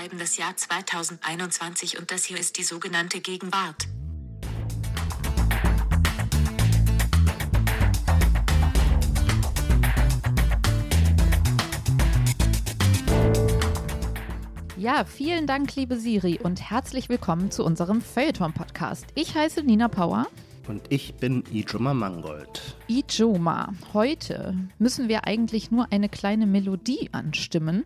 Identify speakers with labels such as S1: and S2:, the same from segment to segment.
S1: schreiben das Jahr 2021 und das hier ist die sogenannte Gegenwart.
S2: Ja, vielen Dank, liebe Siri, und herzlich willkommen zu unserem Feuilleton-Podcast. Ich heiße Nina Power.
S3: Und ich bin Ijoma Mangold.
S2: Ijoma, heute müssen wir eigentlich nur eine kleine Melodie anstimmen,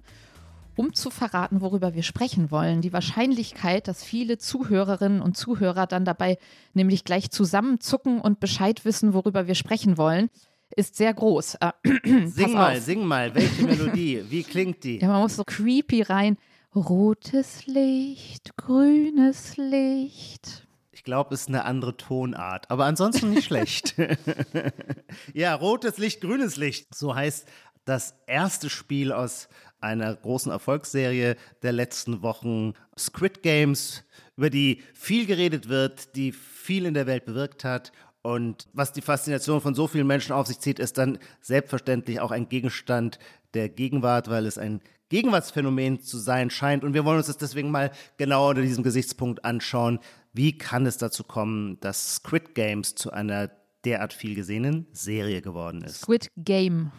S2: um zu verraten, worüber wir sprechen wollen. Die Wahrscheinlichkeit, dass viele Zuhörerinnen und Zuhörer dann dabei nämlich gleich zusammenzucken und Bescheid wissen, worüber wir sprechen wollen, ist sehr groß. Äh,
S3: sing mal, sing mal, welche Melodie? Wie klingt die?
S2: Ja, man muss so creepy rein. Rotes Licht, grünes Licht.
S3: Ich glaube, es ist eine andere Tonart, aber ansonsten nicht schlecht. ja, rotes Licht, grünes Licht. So heißt das erste Spiel aus einer großen Erfolgsserie der letzten Wochen, Squid Games, über die viel geredet wird, die viel in der Welt bewirkt hat. Und was die Faszination von so vielen Menschen auf sich zieht, ist dann selbstverständlich auch ein Gegenstand der Gegenwart, weil es ein Gegenwartsphänomen zu sein scheint. Und wir wollen uns das deswegen mal genau unter diesem Gesichtspunkt anschauen. Wie kann es dazu kommen, dass Squid Games zu einer derart viel gesehenen Serie geworden ist?
S2: Squid Game.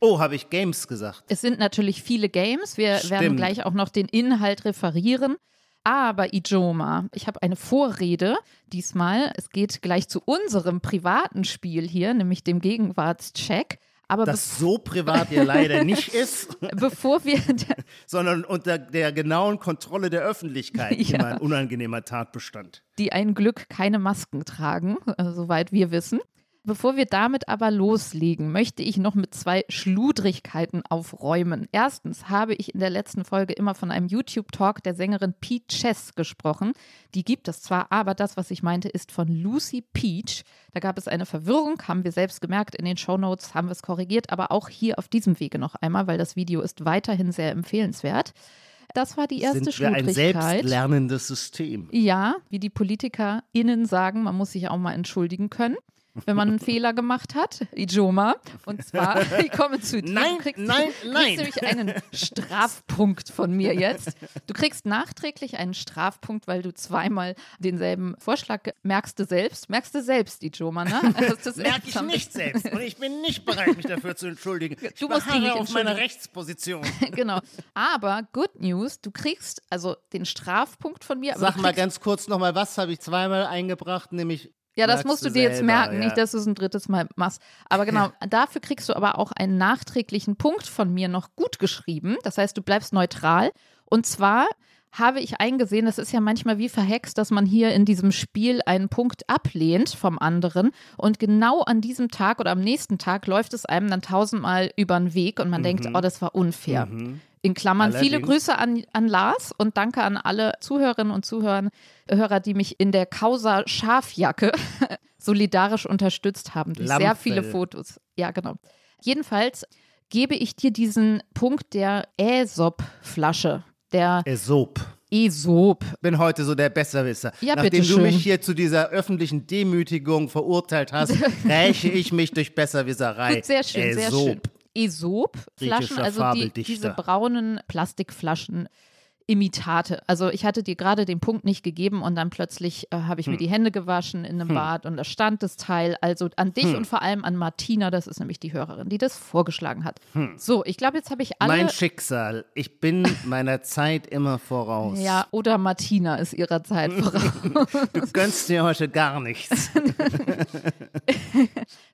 S3: Oh, habe ich Games gesagt?
S2: Es sind natürlich viele Games. Wir Stimmt. werden gleich auch noch den Inhalt referieren. Aber Ijoma, ich habe eine Vorrede diesmal. Es geht gleich zu unserem privaten Spiel hier, nämlich dem Gegenwartscheck.
S3: Aber das so privat ja leider nicht ist.
S2: Bevor wir.
S3: sondern unter der genauen Kontrolle der Öffentlichkeit ja. immer ein unangenehmer Tatbestand.
S2: Die ein Glück keine Masken tragen, äh, soweit wir wissen. Bevor wir damit aber loslegen, möchte ich noch mit zwei Schludrigkeiten aufräumen. Erstens habe ich in der letzten Folge immer von einem YouTube-Talk der Sängerin Pete Chess gesprochen. Die gibt es zwar, aber das, was ich meinte, ist von Lucy Peach. Da gab es eine Verwirrung, haben wir selbst gemerkt. In den Shownotes haben wir es korrigiert, aber auch hier auf diesem Wege noch einmal, weil das Video ist weiterhin sehr empfehlenswert. Das war die erste
S3: Sind wir ein selbstlernendes System.
S2: Ja, wie die PolitikerInnen sagen, man muss sich auch mal entschuldigen können wenn man einen Fehler gemacht hat, Ijoma. Und zwar, ich komme zu dir.
S3: Nein,
S2: du kriegst,
S3: nein,
S2: du
S3: nein.
S2: kriegst nämlich einen Strafpunkt von mir jetzt. Du kriegst nachträglich einen Strafpunkt, weil du zweimal denselben Vorschlag merkst du selbst. Merkst du selbst, Ijoma, ne?
S3: Also Merke ich nicht selbst. Und ich bin nicht bereit, mich dafür zu entschuldigen. Ich du musst dich nicht auf meine Rechtsposition.
S2: genau. Aber Good News, du kriegst also den Strafpunkt von mir.
S3: Sag mal ganz kurz nochmal, was habe ich zweimal eingebracht, nämlich
S2: ja, das musst du dir selber, jetzt merken, ja. nicht, dass du es ein drittes Mal machst. Aber genau, dafür kriegst du aber auch einen nachträglichen Punkt von mir noch gut geschrieben. Das heißt, du bleibst neutral. Und zwar habe ich eingesehen, das ist ja manchmal wie verhext, dass man hier in diesem Spiel einen Punkt ablehnt vom anderen und genau an diesem Tag oder am nächsten Tag läuft es einem dann tausendmal über den Weg und man mhm. denkt, oh, das war unfair. Mhm. In Klammern Allerdings. viele Grüße an, an Lars und danke an alle Zuhörerinnen und Zuhörer, Hörer, die mich in der Causa Schafjacke solidarisch unterstützt haben durch Lammfell. sehr viele Fotos. Ja, genau. Jedenfalls gebe ich dir diesen Punkt der Aesop-Flasche. Der
S3: Aesop.
S2: Esop.
S3: Bin heute so der Besserwisser.
S2: Ja,
S3: Nachdem
S2: du
S3: mich hier zu dieser öffentlichen Demütigung verurteilt hast, räche ich mich durch Besserwisserei.
S2: Gut, sehr schön, Aesop. sehr schön. Esop-Flaschen, also die, diese braunen Plastikflaschen Imitate. Also ich hatte dir gerade den Punkt nicht gegeben und dann plötzlich äh, habe ich hm. mir die Hände gewaschen in einem hm. Bad und da stand das Teil. Also an dich hm. und vor allem an Martina, das ist nämlich die Hörerin, die das vorgeschlagen hat. Hm. So, ich glaube, jetzt habe ich alle.
S3: Mein Schicksal. Ich bin meiner Zeit immer voraus.
S2: Ja, oder Martina ist ihrer Zeit voraus.
S3: du gönnst dir heute gar nichts.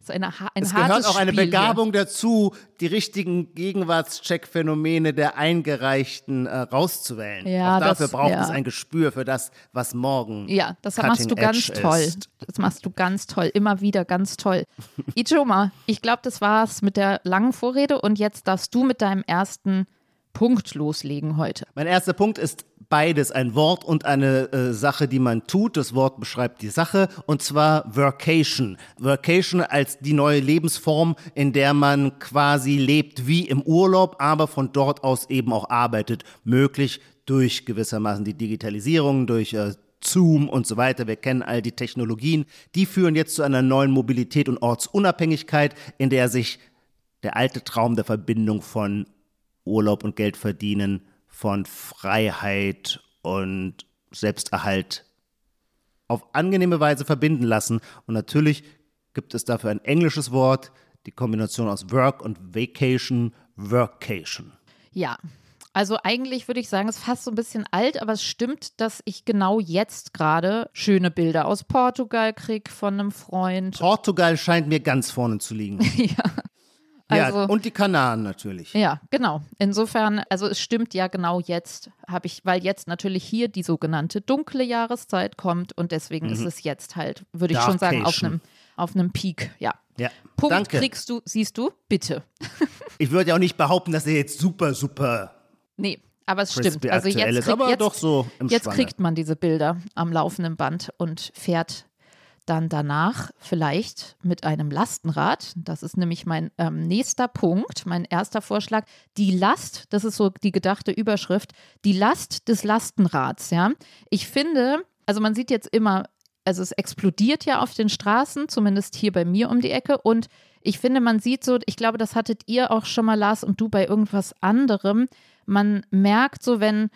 S2: so eine, ein
S3: es gehört auch eine
S2: Spiel
S3: Begabung
S2: hier.
S3: dazu, die richtigen Gegenwartscheck-Phänomene der Eingereichten äh, rauszuwählen wählen.
S2: Ja,
S3: Auch dafür
S2: das,
S3: braucht
S2: ja.
S3: es ein Gespür für das, was morgen.
S2: Ja, das machst du ganz toll.
S3: Ist.
S2: Das machst du ganz toll. Immer wieder ganz toll. Ichoma, ich glaube, das war's mit der langen Vorrede und jetzt darfst du mit deinem ersten Punkt loslegen heute.
S3: Mein erster Punkt ist beides, ein Wort und eine äh, Sache, die man tut. Das Wort beschreibt die Sache und zwar Workation. Workation als die neue Lebensform, in der man quasi lebt wie im Urlaub, aber von dort aus eben auch arbeitet. Möglich durch gewissermaßen die Digitalisierung, durch äh, Zoom und so weiter. Wir kennen all die Technologien. Die führen jetzt zu einer neuen Mobilität und Ortsunabhängigkeit, in der sich der alte Traum der Verbindung von Urlaub und Geld verdienen von Freiheit und Selbsterhalt auf angenehme Weise verbinden lassen. Und natürlich gibt es dafür ein englisches Wort, die Kombination aus Work und Vacation, Workation.
S2: Ja, also eigentlich würde ich sagen, es ist fast so ein bisschen alt, aber es stimmt, dass ich genau jetzt gerade schöne Bilder aus Portugal kriege von einem Freund.
S3: Portugal scheint mir ganz vorne zu liegen.
S2: ja.
S3: Also, ja, und die Kanaren natürlich.
S2: Ja, genau. Insofern, also es stimmt ja genau jetzt, habe ich, weil jetzt natürlich hier die sogenannte dunkle Jahreszeit kommt und deswegen mhm. ist es jetzt halt, würde ich schon sagen, auf einem, auf einem Peak. Ja.
S3: ja.
S2: Punkt
S3: Danke.
S2: kriegst du, siehst du, bitte.
S3: ich würde ja auch nicht behaupten, dass er jetzt super, super.
S2: Nee, aber es stimmt. Also jetzt, krieg,
S3: aber
S2: jetzt,
S3: doch so
S2: jetzt kriegt man diese Bilder am laufenden Band und fährt dann danach vielleicht mit einem Lastenrad. Das ist nämlich mein ähm, nächster Punkt, mein erster Vorschlag. Die Last, das ist so die gedachte Überschrift, die Last des Lastenrads. Ja, ich finde, also man sieht jetzt immer, also es explodiert ja auf den Straßen, zumindest hier bei mir um die Ecke und ich finde, man sieht so, ich glaube, das hattet ihr auch schon mal, Lars, und du bei irgendwas anderem. Man merkt so, wenn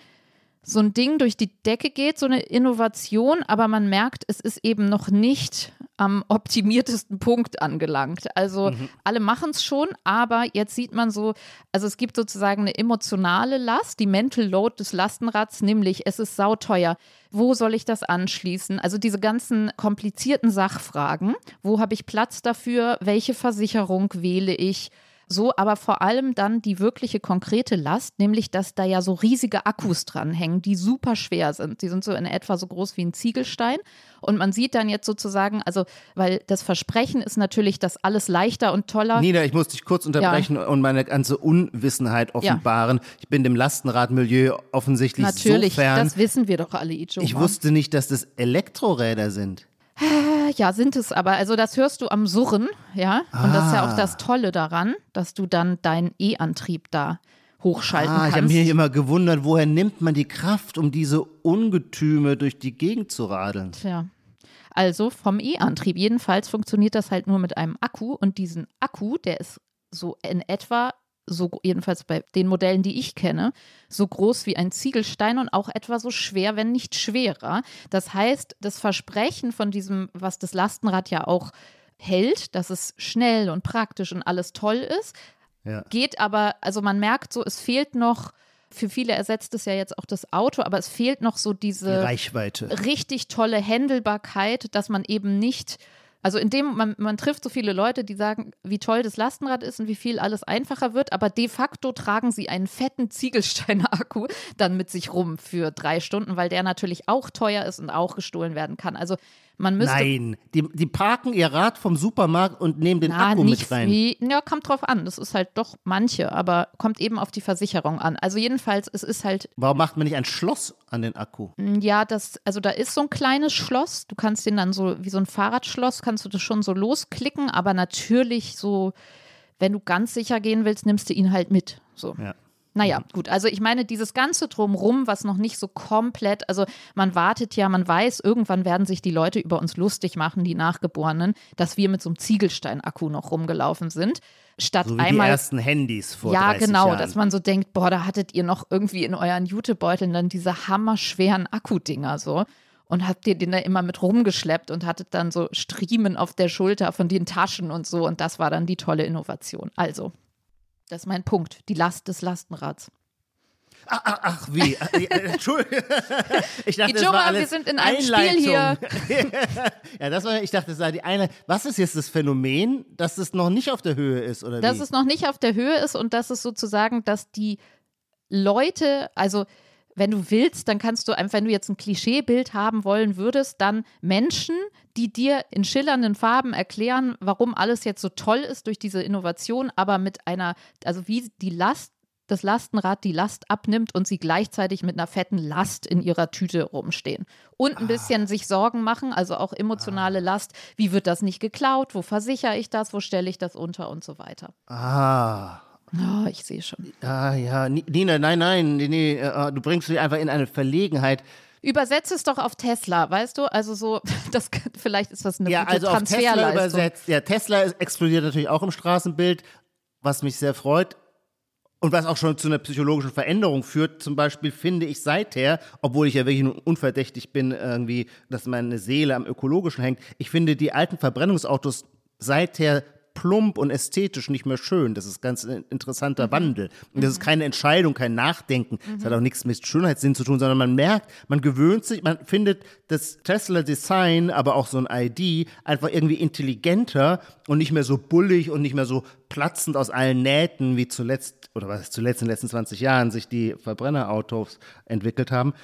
S2: so ein Ding durch die Decke geht, so eine Innovation, aber man merkt, es ist eben noch nicht am optimiertesten Punkt angelangt. Also mhm. alle machen es schon, aber jetzt sieht man so, also es gibt sozusagen eine emotionale Last, die Mental Load des Lastenrads, nämlich es ist sauteuer. Wo soll ich das anschließen? Also diese ganzen komplizierten Sachfragen. Wo habe ich Platz dafür? Welche Versicherung wähle ich? So, aber vor allem dann die wirkliche konkrete Last, nämlich dass da ja so riesige Akkus dranhängen, die super schwer sind. Die sind so in etwa so groß wie ein Ziegelstein. Und man sieht dann jetzt sozusagen, also, weil das Versprechen ist natürlich, dass alles leichter und toller.
S3: Nina, ich muss dich kurz unterbrechen ja. und meine ganze Unwissenheit offenbaren. Ja. Ich bin dem Lastenradmilieu offensichtlich
S2: natürlich,
S3: so fern.
S2: Natürlich, das wissen wir doch alle, Ijo.
S3: Ich wusste nicht, dass das Elektroräder sind.
S2: Ja, sind es aber. Also das hörst du am Surren, ja. Und ah. das ist ja auch das ah. Tolle daran, dass du dann deinen E-Antrieb da hochschalten ah, kannst.
S3: Ich habe mich immer gewundert, woher nimmt man die Kraft, um diese Ungetüme durch die Gegend zu radeln?
S2: Tja. Also vom E-Antrieb. Jedenfalls funktioniert das halt nur mit einem Akku und diesen Akku, der ist so in etwa so jedenfalls bei den Modellen, die ich kenne, so groß wie ein Ziegelstein und auch etwa so schwer, wenn nicht schwerer. Das heißt, das Versprechen von diesem, was das Lastenrad ja auch hält, dass es schnell und praktisch und alles toll ist, ja. geht aber, also man merkt so, es fehlt noch. Für viele ersetzt es ja jetzt auch das Auto, aber es fehlt noch so diese
S3: Die Reichweite.
S2: richtig tolle Händelbarkeit, dass man eben nicht also in man, man trifft so viele Leute, die sagen, wie toll das Lastenrad ist und wie viel alles einfacher wird, aber de facto tragen sie einen fetten Ziegelsteiner-Akku dann mit sich rum für drei Stunden, weil der natürlich auch teuer ist und auch gestohlen werden kann. Also man müsste.
S3: Nein, die, die parken ihr Rad vom Supermarkt und nehmen den na, Akku mit rein.
S2: Wie, ja, kommt drauf an. Das ist halt doch manche, aber kommt eben auf die Versicherung an. Also jedenfalls, es ist halt.
S3: Warum macht man nicht ein Schloss an den Akku?
S2: Mm, ja, das, also da ist so ein kleines Schloss. Du kannst den dann so, wie so ein Fahrradschloss, kannst du das schon so losklicken, aber natürlich so, wenn du ganz sicher gehen willst, nimmst du ihn halt mit. So. Ja. Naja, gut. Also ich meine, dieses ganze Drumrum, was noch nicht so komplett, also man wartet ja, man weiß, irgendwann werden sich die Leute über uns lustig machen, die Nachgeborenen, dass wir mit so einem Ziegelstein-Akku noch rumgelaufen sind. Statt
S3: so
S2: wie einmal.
S3: Die ersten Handys vor
S2: Ja, genau,
S3: Jahren.
S2: dass man so denkt, boah, da hattet ihr noch irgendwie in euren Jutebeuteln dann diese hammerschweren Akkudinger so und habt ihr den da immer mit rumgeschleppt und hattet dann so Striemen auf der Schulter von den Taschen und so und das war dann die tolle Innovation. Also, das ist mein Punkt, die Last des Lastenrads.
S3: Ach, ach, ach wie? Äh, äh, Entschuldigung.
S2: Ich dachte, das war alles wir sind in einem Einleitung. Spiel hier.
S3: ja, das war, ich dachte, das war die eine. Was ist jetzt das Phänomen, dass es noch nicht auf der Höhe ist, oder
S2: Dass
S3: wie?
S2: es noch nicht auf der Höhe ist und dass es sozusagen, dass die Leute, also wenn du willst, dann kannst du einfach, wenn du jetzt ein Klischeebild haben wollen würdest, dann Menschen, die dir in schillernden Farben erklären, warum alles jetzt so toll ist durch diese Innovation, aber mit einer, also wie die Last das Lastenrad die Last abnimmt und sie gleichzeitig mit einer fetten Last in ihrer Tüte rumstehen. Und ein bisschen ah. sich Sorgen machen, also auch emotionale ah. Last. Wie wird das nicht geklaut? Wo versichere ich das? Wo stelle ich das unter und so weiter?
S3: Ah.
S2: Oh, ich sehe schon.
S3: Ah, ja, Nina, nein, nein, nee, nee, äh, du bringst mich einfach in eine Verlegenheit.
S2: Übersetze es doch auf Tesla, weißt du? Also so, das vielleicht ist das eine
S3: ja,
S2: gute
S3: also
S2: auf Tesla
S3: übersetzt. Ja, Tesla explodiert natürlich auch im Straßenbild, was mich sehr freut. Und was auch schon zu einer psychologischen Veränderung führt, zum Beispiel finde ich seither, obwohl ich ja wirklich unverdächtig bin, irgendwie, dass meine Seele am Ökologischen hängt, ich finde die alten Verbrennungsautos seither plump und ästhetisch nicht mehr schön. Das ist ganz interessanter mhm. Wandel. Und das ist mhm. keine Entscheidung, kein Nachdenken. Das mhm. hat auch nichts mit Schönheitssinn zu tun, sondern man merkt, man gewöhnt sich, man findet das Tesla-Design, aber auch so ein ID einfach irgendwie intelligenter und nicht mehr so bullig und nicht mehr so platzend aus allen Nähten, wie zuletzt, oder was zuletzt in den letzten 20 Jahren sich die Verbrennerautos entwickelt haben.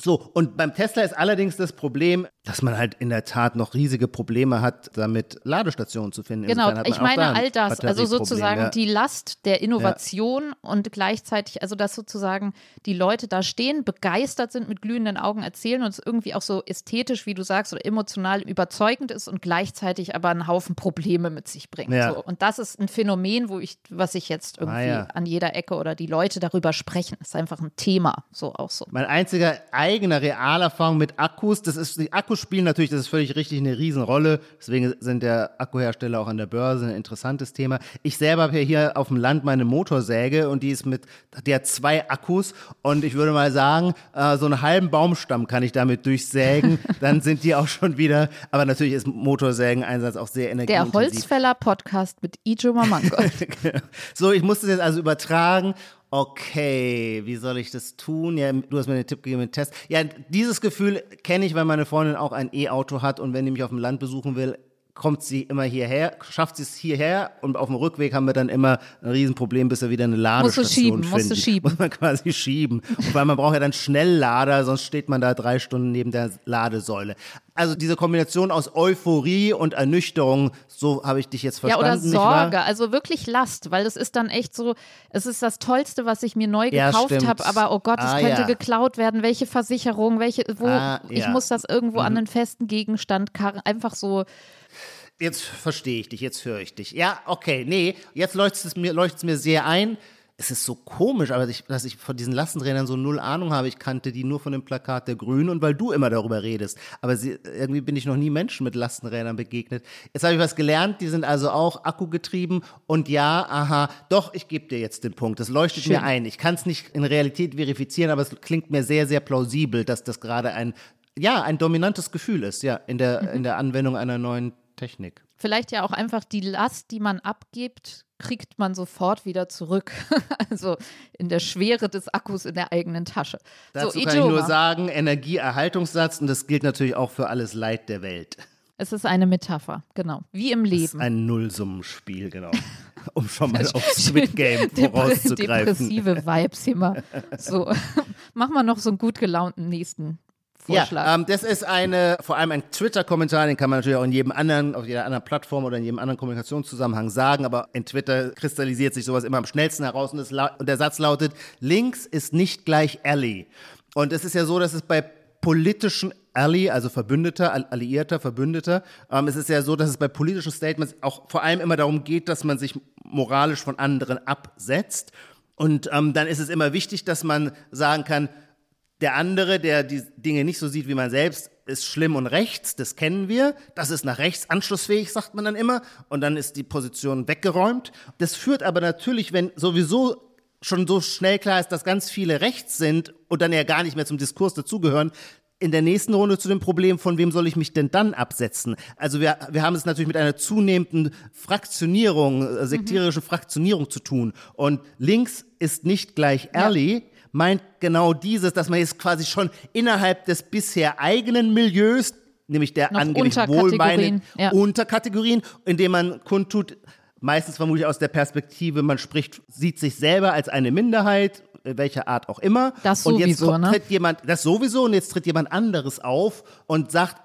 S3: So, und beim Tesla ist allerdings das Problem, dass man halt in der Tat noch riesige Probleme hat, damit Ladestationen zu finden.
S2: Genau, ich meine da all das, also sozusagen ja. die Last der Innovation ja. und gleichzeitig, also dass sozusagen die Leute da stehen, begeistert sind, mit glühenden Augen erzählen und es irgendwie auch so ästhetisch, wie du sagst, oder emotional überzeugend ist und gleichzeitig aber einen Haufen Probleme mit sich bringt. Ja. So. Und das ist ein Phänomen, wo ich, was ich jetzt irgendwie ah, an jeder Ecke oder die Leute darüber sprechen, ist einfach ein Thema, so auch so.
S3: Mein einziger eigener Realerfahrung mit Akkus. Das ist, die Akkus spielen natürlich, das ist völlig richtig, eine Riesenrolle. Deswegen sind der Akkuhersteller auch an der Börse ein interessantes Thema. Ich selber habe ja hier auf dem Land meine Motorsäge und die ist mit, die hat zwei Akkus und ich würde mal sagen, äh, so einen halben Baumstamm kann ich damit durchsägen. Dann sind die auch schon wieder, aber natürlich ist Motorsägeneinsatz auch sehr energieintensiv.
S2: Der Holzfäller-Podcast mit Ijo Mamango.
S3: so, ich muss das jetzt also übertragen okay, wie soll ich das tun? Ja, du hast mir den Tipp gegeben mit Test. Ja, dieses Gefühl kenne ich, weil meine Freundin auch ein E-Auto hat und wenn die mich auf dem Land besuchen will, kommt sie immer hierher, schafft sie es hierher und auf dem Rückweg haben wir dann immer ein Riesenproblem, bis wir wieder eine Ladestation musst du schieben, finden. Musst du schieben. Muss man quasi schieben. Weil man braucht ja dann Schnelllader, sonst steht man da drei Stunden neben der Ladesäule. Also diese Kombination aus Euphorie und Ernüchterung, so habe ich dich jetzt verstanden.
S2: Ja, oder Sorge, also wirklich Last, weil das ist dann echt so, es ist das Tollste, was ich mir neu gekauft ja, habe, aber oh Gott, es ah, könnte ja. geklaut werden, welche Versicherung, welche, wo, ah, ja. ich muss das irgendwo mhm. an einen festen Gegenstand karren, einfach so
S3: Jetzt verstehe ich dich, jetzt höre ich dich. Ja, okay, nee, jetzt leuchtet es mir, leuchtet es mir sehr ein. Es ist so komisch, aber ich, dass ich von diesen Lastenrädern so null Ahnung habe. Ich kannte die nur von dem Plakat der Grünen und weil du immer darüber redest. Aber sie, irgendwie bin ich noch nie Menschen mit Lastenrädern begegnet. Jetzt habe ich was gelernt, die sind also auch akkugetrieben und ja, aha, doch, ich gebe dir jetzt den Punkt. Das leuchtet Schön. mir ein. Ich kann es nicht in Realität verifizieren, aber es klingt mir sehr, sehr plausibel, dass das gerade ein, ja, ein dominantes Gefühl ist, ja, in der, mhm. in der Anwendung einer neuen Technik.
S2: Vielleicht ja auch einfach die Last, die man abgibt, kriegt man sofort wieder zurück. also in der Schwere des Akkus in der eigenen Tasche.
S3: Dazu so, kann ich nur sagen, Energieerhaltungssatz und das gilt natürlich auch für alles Leid der Welt.
S2: Es ist eine Metapher, genau. Wie im Leben. Es ist
S3: ein Nullsummenspiel, genau. um schon mal auf Squid Game vorauszugreifen.
S2: Depressive Vibes mal. So, mach mal noch so einen gut gelaunten nächsten Vorschlag.
S3: Ja, ähm, das ist eine, vor allem ein Twitter-Kommentar, den kann man natürlich auch in jedem anderen, auf jeder anderen Plattform oder in jedem anderen Kommunikationszusammenhang sagen, aber in Twitter kristallisiert sich sowas immer am schnellsten heraus und, und der Satz lautet, links ist nicht gleich Ally. Und es ist ja so, dass es bei politischen Ally, also Verbündeter, Alliierter, Verbündeter. Ähm, es ist ja so, dass es bei politischen Statements auch vor allem immer darum geht, dass man sich moralisch von anderen absetzt. Und ähm, dann ist es immer wichtig, dass man sagen kann, der andere, der die Dinge nicht so sieht wie man selbst, ist schlimm und rechts, das kennen wir. Das ist nach rechts anschlussfähig, sagt man dann immer. Und dann ist die Position weggeräumt. Das führt aber natürlich, wenn sowieso schon so schnell klar ist, dass ganz viele rechts sind und dann ja gar nicht mehr zum Diskurs dazugehören, in der nächsten Runde zu dem Problem, von wem soll ich mich denn dann absetzen? Also wir, wir haben es natürlich mit einer zunehmenden Fraktionierung, äh, sektierische Fraktionierung zu tun. Und links ist nicht gleich early. Ja meint genau dieses, dass man jetzt quasi schon innerhalb des bisher eigenen Milieus, nämlich der Noch angeblich wohlmeinenden ja. Unterkategorien, indem man kundtut, meistens vermutlich aus der Perspektive, man spricht, sieht sich selber als eine Minderheit, welcher Art auch immer.
S2: Das sowieso,
S3: und jetzt
S2: kommt,
S3: ne? tritt jemand, das sowieso, und jetzt tritt jemand anderes auf und sagt,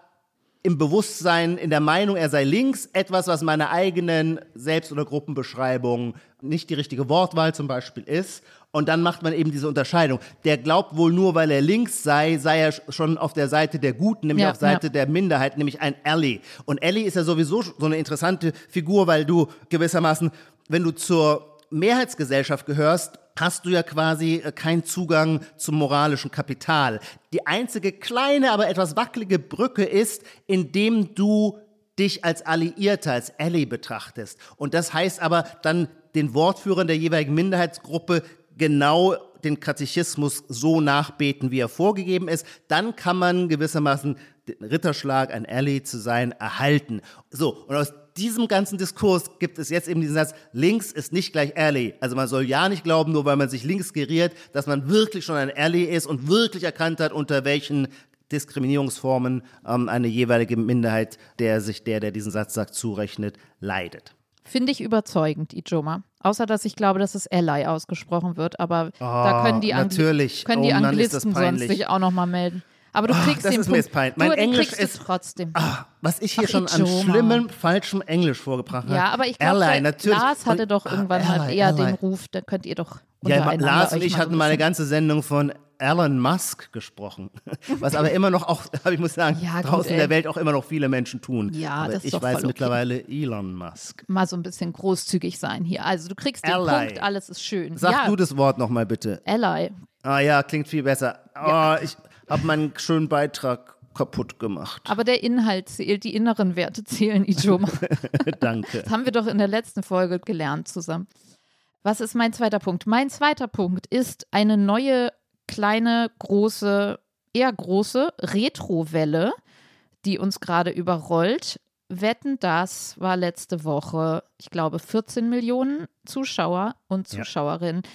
S3: im Bewusstsein, in der Meinung, er sei links, etwas, was meiner eigenen Selbst- oder Gruppenbeschreibung nicht die richtige Wortwahl zum Beispiel ist. Und dann macht man eben diese Unterscheidung. Der glaubt wohl nur, weil er links sei, sei er schon auf der Seite der Guten, nämlich ja, auf Seite ja. der Minderheit, nämlich ein Ally. Und Ally ist ja sowieso so eine interessante Figur, weil du gewissermaßen, wenn du zur Mehrheitsgesellschaft gehörst, hast du ja quasi äh, keinen Zugang zum moralischen Kapital. Die einzige kleine, aber etwas wackelige Brücke ist, indem du dich als Alliierter, als Ally betrachtest. Und das heißt aber dann den Wortführern der jeweiligen Minderheitsgruppe genau den Katechismus so nachbeten, wie er vorgegeben ist. Dann kann man gewissermaßen den Ritterschlag, ein Ally zu sein, erhalten. So, und aus diesem ganzen Diskurs gibt es jetzt eben diesen Satz, links ist nicht gleich Ally. Also man soll ja nicht glauben, nur weil man sich links geriert, dass man wirklich schon ein Ally ist und wirklich erkannt hat, unter welchen Diskriminierungsformen ähm, eine jeweilige Minderheit, der sich der, der diesen Satz sagt, zurechnet, leidet.
S2: Finde ich überzeugend, Ijoma. Außer, dass ich glaube, dass es Ally ausgesprochen wird, aber oh, da können die, Angli können die oh, Anglisten sonst sich auch nochmal melden. Aber du kriegst oh,
S3: das
S2: den
S3: ist
S2: Punkt.
S3: Mir peinlich. Mein
S2: du,
S3: Englisch
S2: ist
S3: trotzdem. Ah, was ich hier Ach, schon an schlimmem, falschem Englisch vorgebracht habe.
S2: Ja, aber ich glaube, Lars hatte doch irgendwann ah, halt eher Ally. den Ruf, da könnt ihr doch
S3: Ja, Lars und ich hatten mal eine ganze Sendung von Elon Musk gesprochen. Was aber immer noch auch, ich muss sagen, ja, gut, draußen in der Welt auch immer noch viele Menschen tun.
S2: Ja,
S3: aber
S2: das ist
S3: ich weiß
S2: voll
S3: mittlerweile Elon Musk.
S2: Mal so ein bisschen großzügig sein hier. Also du kriegst den
S3: Ally.
S2: Punkt, alles ist schön.
S3: Sag
S2: ja.
S3: du das Wort nochmal bitte.
S2: Ally.
S3: Ah ja, klingt viel besser. Oh, ja. ich habe meinen schönen Beitrag kaputt gemacht.
S2: Aber der Inhalt zählt, die inneren Werte zählen, Ijoma.
S3: Danke.
S2: Das haben wir doch in der letzten Folge gelernt zusammen. Was ist mein zweiter Punkt? Mein zweiter Punkt ist eine neue, kleine, große, eher große Retrowelle, die uns gerade überrollt. Wetten, das war letzte Woche, ich glaube, 14 Millionen Zuschauer und Zuschauerinnen. Ja.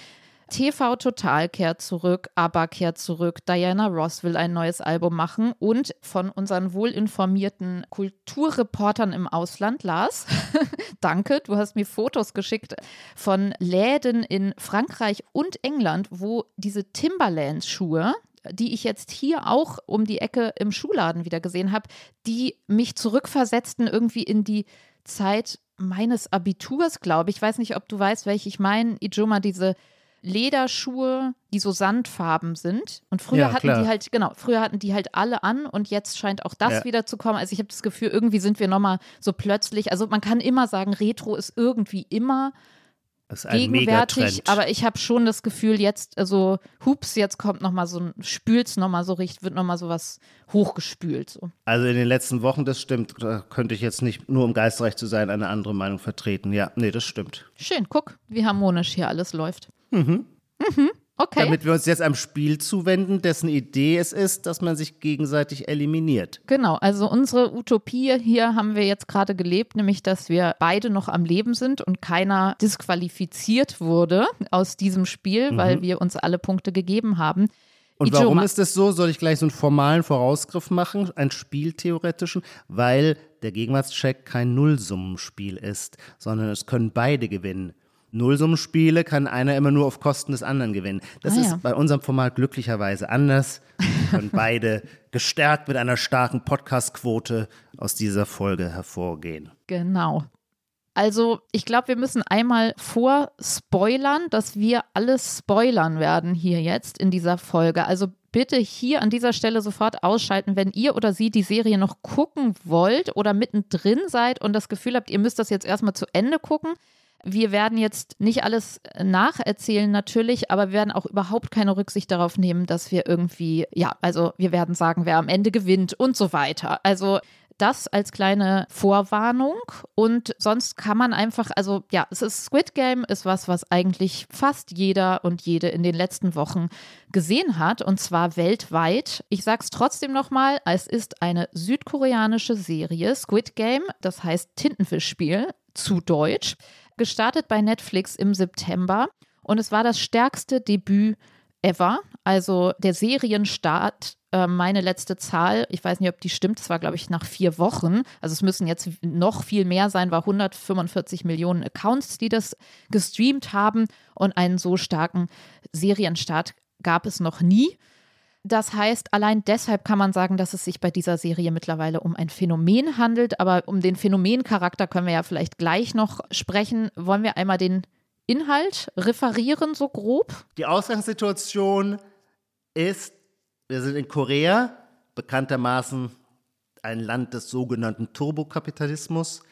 S2: TV Total kehrt zurück, ABBA kehrt zurück, Diana Ross will ein neues Album machen und von unseren wohlinformierten Kulturreportern im Ausland, Lars, danke, du hast mir Fotos geschickt von Läden in Frankreich und England, wo diese Timberland-Schuhe, die ich jetzt hier auch um die Ecke im Schuhladen wieder gesehen habe, die mich zurückversetzten irgendwie in die Zeit meines Abiturs, glaube ich. Ich weiß nicht, ob du weißt, welche ich meine. Ijoma, diese Lederschuhe, die so sandfarben sind. Und früher ja, hatten klar. die halt, genau, früher hatten die halt alle an und jetzt scheint auch das ja. wieder zu kommen. Also ich habe das Gefühl, irgendwie sind wir nochmal so plötzlich, also man kann immer sagen, Retro ist irgendwie immer gegenwärtig, aber ich habe schon das Gefühl, jetzt, also hups, jetzt kommt nochmal so ein, spült's nochmal so richtig, wird nochmal so was hochgespült. So.
S3: Also in den letzten Wochen, das stimmt, da könnte ich jetzt nicht, nur um geistreich zu sein, eine andere Meinung vertreten. Ja, nee, das stimmt.
S2: Schön, guck, wie harmonisch hier alles läuft.
S3: Mhm.
S2: Mhm. Okay.
S3: Damit wir uns jetzt einem Spiel zuwenden, dessen Idee es ist, dass man sich gegenseitig eliminiert.
S2: Genau, also unsere Utopie hier haben wir jetzt gerade gelebt, nämlich dass wir beide noch am Leben sind und keiner disqualifiziert wurde aus diesem Spiel, mhm. weil wir uns alle Punkte gegeben haben.
S3: Und Ichoma. warum ist das so? Soll ich gleich so einen formalen Vorausgriff machen, einen spieltheoretischen? Weil der Gegenwartscheck kein Nullsummenspiel ist, sondern es können beide gewinnen. Nullsummenspiele kann einer immer nur auf Kosten des anderen gewinnen. Das ah, ist ja. bei unserem Format glücklicherweise anders. Können beide gestärkt mit einer starken Podcast-Quote aus dieser Folge hervorgehen.
S2: Genau. Also, ich glaube, wir müssen einmal vorspoilern, dass wir alles spoilern werden hier jetzt in dieser Folge. Also bitte hier an dieser Stelle sofort ausschalten, wenn ihr oder sie die Serie noch gucken wollt oder mittendrin seid und das Gefühl habt, ihr müsst das jetzt erstmal zu Ende gucken. Wir werden jetzt nicht alles nacherzählen natürlich, aber wir werden auch überhaupt keine Rücksicht darauf nehmen, dass wir irgendwie, ja, also wir werden sagen, wer am Ende gewinnt und so weiter. Also das als kleine Vorwarnung und sonst kann man einfach, also ja, es ist Squid Game, ist was, was eigentlich fast jeder und jede in den letzten Wochen gesehen hat und zwar weltweit. Ich sag's trotzdem nochmal, es ist eine südkoreanische Serie, Squid Game, das heißt Tintenfischspiel zu Deutsch gestartet bei Netflix im September und es war das stärkste Debüt ever. Also der Serienstart, äh, meine letzte Zahl, ich weiß nicht, ob die stimmt, es war, glaube ich, nach vier Wochen. Also es müssen jetzt noch viel mehr sein, war 145 Millionen Accounts, die das gestreamt haben und einen so starken Serienstart gab es noch nie. Das heißt, allein deshalb kann man sagen, dass es sich bei dieser Serie mittlerweile um ein Phänomen handelt. Aber um den Phänomencharakter können wir ja vielleicht gleich noch sprechen. Wollen wir einmal den Inhalt referieren, so grob?
S3: Die Ausgangssituation ist, wir sind in Korea, bekanntermaßen ein Land des sogenannten Turbokapitalismus.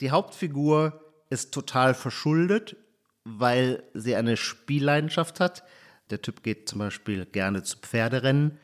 S3: Die Hauptfigur ist total verschuldet, weil sie eine Spielleidenschaft hat. Der Typ geht zum Beispiel gerne zu Pferderennen.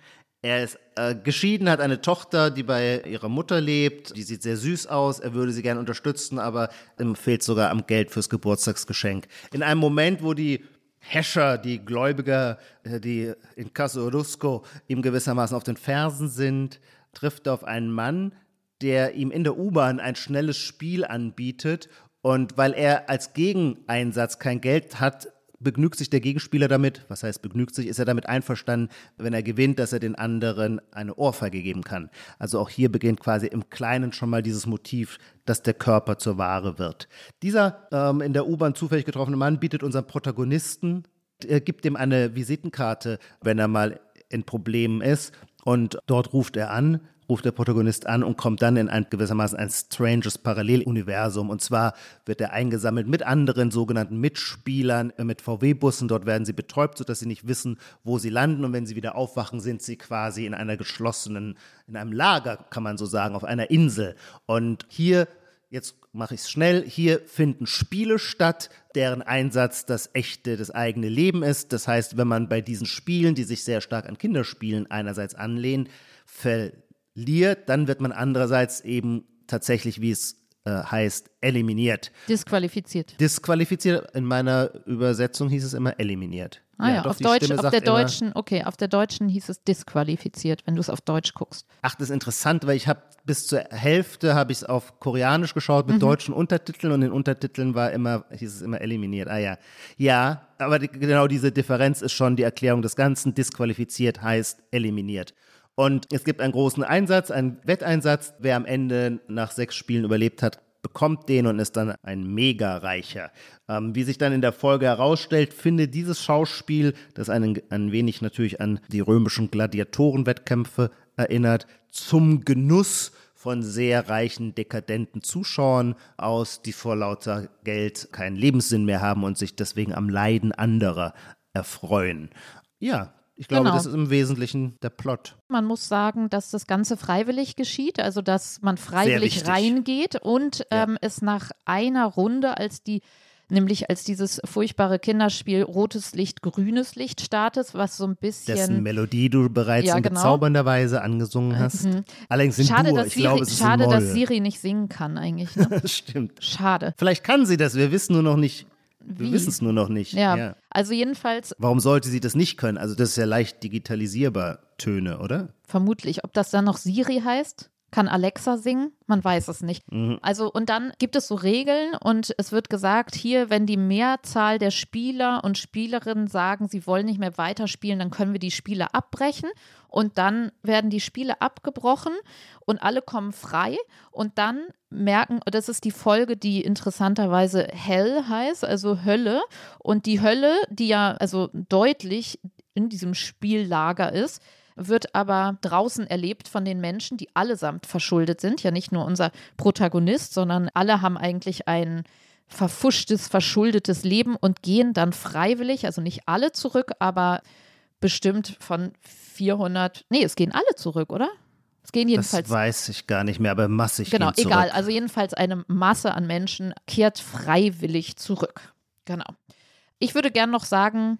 S3: Er ist äh, geschieden, hat eine Tochter, die bei ihrer Mutter lebt. Die sieht sehr süß aus. Er würde sie gerne unterstützen, aber ihm fehlt sogar am Geld fürs Geburtstagsgeschenk. In einem Moment, wo die Häscher, die Gläubiger, äh, die in Caso Rusco ihm gewissermaßen auf den Fersen sind, trifft er auf einen Mann, der ihm in der U-Bahn ein schnelles Spiel anbietet. Und weil er als Gegeneinsatz kein Geld hat, begnügt sich der Gegenspieler damit, was heißt begnügt sich, ist er damit einverstanden, wenn er gewinnt, dass er den anderen eine Ohrfeige geben kann. Also auch hier beginnt quasi im Kleinen schon mal dieses Motiv, dass der Körper zur Ware wird. Dieser ähm, in der U-Bahn zufällig getroffene Mann bietet unserem Protagonisten, er gibt ihm eine Visitenkarte, wenn er mal in Problemen ist. Und dort ruft er an ruft der Protagonist an und kommt dann in ein gewissermaßen ein stranges Paralleluniversum. Und zwar wird er eingesammelt mit anderen sogenannten Mitspielern, äh, mit VW-Bussen. Dort werden sie betäubt, sodass sie nicht wissen, wo sie landen. Und wenn sie wieder aufwachen, sind sie quasi in einer geschlossenen, in einem Lager, kann man so sagen, auf einer Insel. Und hier jetzt mache ich es schnell, hier finden Spiele statt, deren Einsatz das echte, das eigene Leben ist. Das heißt, wenn man bei diesen Spielen, die sich sehr stark an Kinderspielen einerseits anlehnen, verliert, dann wird man andererseits eben tatsächlich, wie es äh, heißt, eliminiert.
S2: Disqualifiziert.
S3: Disqualifiziert. In meiner Übersetzung hieß es immer eliminiert.
S2: Ah ja, ja auf, Deutsch, auf der deutschen, okay, auf der deutschen hieß es disqualifiziert, wenn du es auf Deutsch guckst.
S3: Ach, das ist interessant, weil ich habe bis zur Hälfte habe ich es auf Koreanisch geschaut mit mhm. deutschen Untertiteln und in den Untertiteln war immer, hieß es immer eliminiert. Ah ja. Ja, aber die, genau diese Differenz ist schon die Erklärung des Ganzen. Disqualifiziert heißt eliminiert. Und es gibt einen großen Einsatz, einen Wetteinsatz. Wer am Ende nach sechs Spielen überlebt hat, bekommt den und ist dann ein Mega-Reicher. Ähm, wie sich dann in der Folge herausstellt, findet dieses Schauspiel, das einen, ein wenig natürlich an die römischen Gladiatorenwettkämpfe erinnert, zum Genuss von sehr reichen, dekadenten Zuschauern aus, die vor lauter Geld keinen Lebenssinn mehr haben und sich deswegen am Leiden anderer erfreuen. Ja, ich glaube, genau. das ist im Wesentlichen der Plot.
S2: Man muss sagen, dass das Ganze freiwillig geschieht, also dass man freiwillig reingeht und ja. ähm, es nach einer Runde, als die nämlich als dieses furchtbare Kinderspiel Rotes Licht, Grünes Licht startet, was so ein bisschen.
S3: Dessen Melodie du bereits ja, in genau. bezaubernde Weise angesungen hast. Mhm. Allerdings sind
S2: schade,
S3: Dur,
S2: dass
S3: ich
S2: Siri,
S3: glaube, es
S2: Schade,
S3: dass
S2: Siri nicht singen kann eigentlich. Ne?
S3: Stimmt.
S2: Schade.
S3: Vielleicht kann sie das, wir wissen nur noch nicht, wir wissen es nur noch nicht.
S2: Ja. ja. Also jedenfalls.
S3: Warum sollte sie das nicht können? Also das ist ja leicht digitalisierbar Töne, oder?
S2: Vermutlich. Ob das dann noch Siri heißt? Kann Alexa singen? Man weiß es nicht. Mhm. Also, und dann gibt es so Regeln und es wird gesagt, hier, wenn die Mehrzahl der Spieler und Spielerinnen sagen, sie wollen nicht mehr weiterspielen, dann können wir die Spiele abbrechen und dann werden die Spiele abgebrochen und alle kommen frei und dann merken, das ist die Folge, die interessanterweise Hell heißt, also Hölle und die Hölle, die ja also deutlich in diesem Spiellager ist, wird aber draußen erlebt von den Menschen, die allesamt verschuldet sind. Ja, nicht nur unser Protagonist, sondern alle haben eigentlich ein verfuschtes, verschuldetes Leben und gehen dann freiwillig, also nicht alle zurück, aber bestimmt von 400, nee, es gehen alle zurück, oder? Es gehen jedenfalls.
S3: Das weiß ich gar nicht mehr, aber massig.
S2: Genau, egal. Also jedenfalls eine Masse an Menschen kehrt freiwillig zurück. Genau. Ich würde gern noch sagen,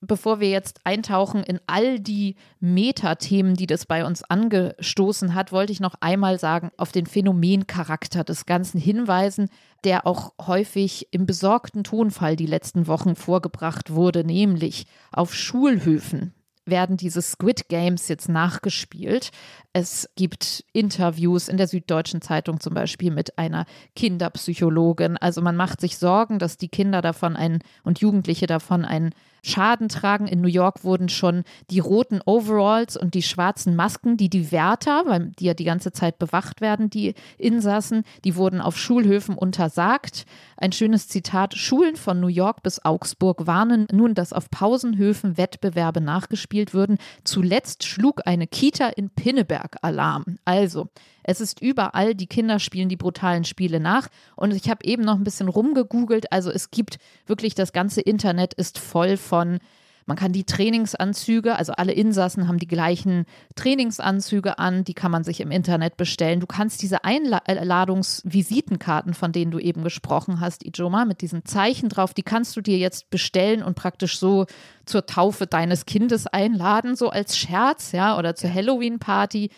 S2: bevor wir jetzt eintauchen in all die Metathemen, die das bei uns angestoßen hat, wollte ich noch einmal sagen, auf den Phänomencharakter des Ganzen hinweisen, der auch häufig im besorgten Tonfall die letzten Wochen vorgebracht wurde, nämlich auf Schulhöfen werden diese Squid Games jetzt nachgespielt. Es gibt Interviews in der Süddeutschen Zeitung zum Beispiel mit einer Kinderpsychologin. Also man macht sich Sorgen, dass die Kinder davon einen und Jugendliche davon einen Schaden tragen. In New York wurden schon die roten Overalls und die schwarzen Masken, die die Wärter, weil die ja die ganze Zeit bewacht werden, die Insassen, die wurden auf Schulhöfen untersagt. Ein schönes Zitat: Schulen von New York bis Augsburg warnen nun, dass auf Pausenhöfen Wettbewerbe nachgespielt würden. Zuletzt schlug eine Kita in Pinneberg Alarm. Also, es ist überall, die Kinder spielen die brutalen Spiele nach. Und ich habe eben noch ein bisschen rumgegoogelt. Also es gibt wirklich, das ganze Internet ist voll von Man kann die Trainingsanzüge, also alle Insassen haben die gleichen Trainingsanzüge an, die kann man sich im Internet bestellen. Du kannst diese Einladungsvisitenkarten, von denen du eben gesprochen hast, Ijoma, mit diesen Zeichen drauf, die kannst du dir jetzt bestellen und praktisch so zur Taufe deines Kindes einladen, so als Scherz, ja, oder zur Halloween-Party.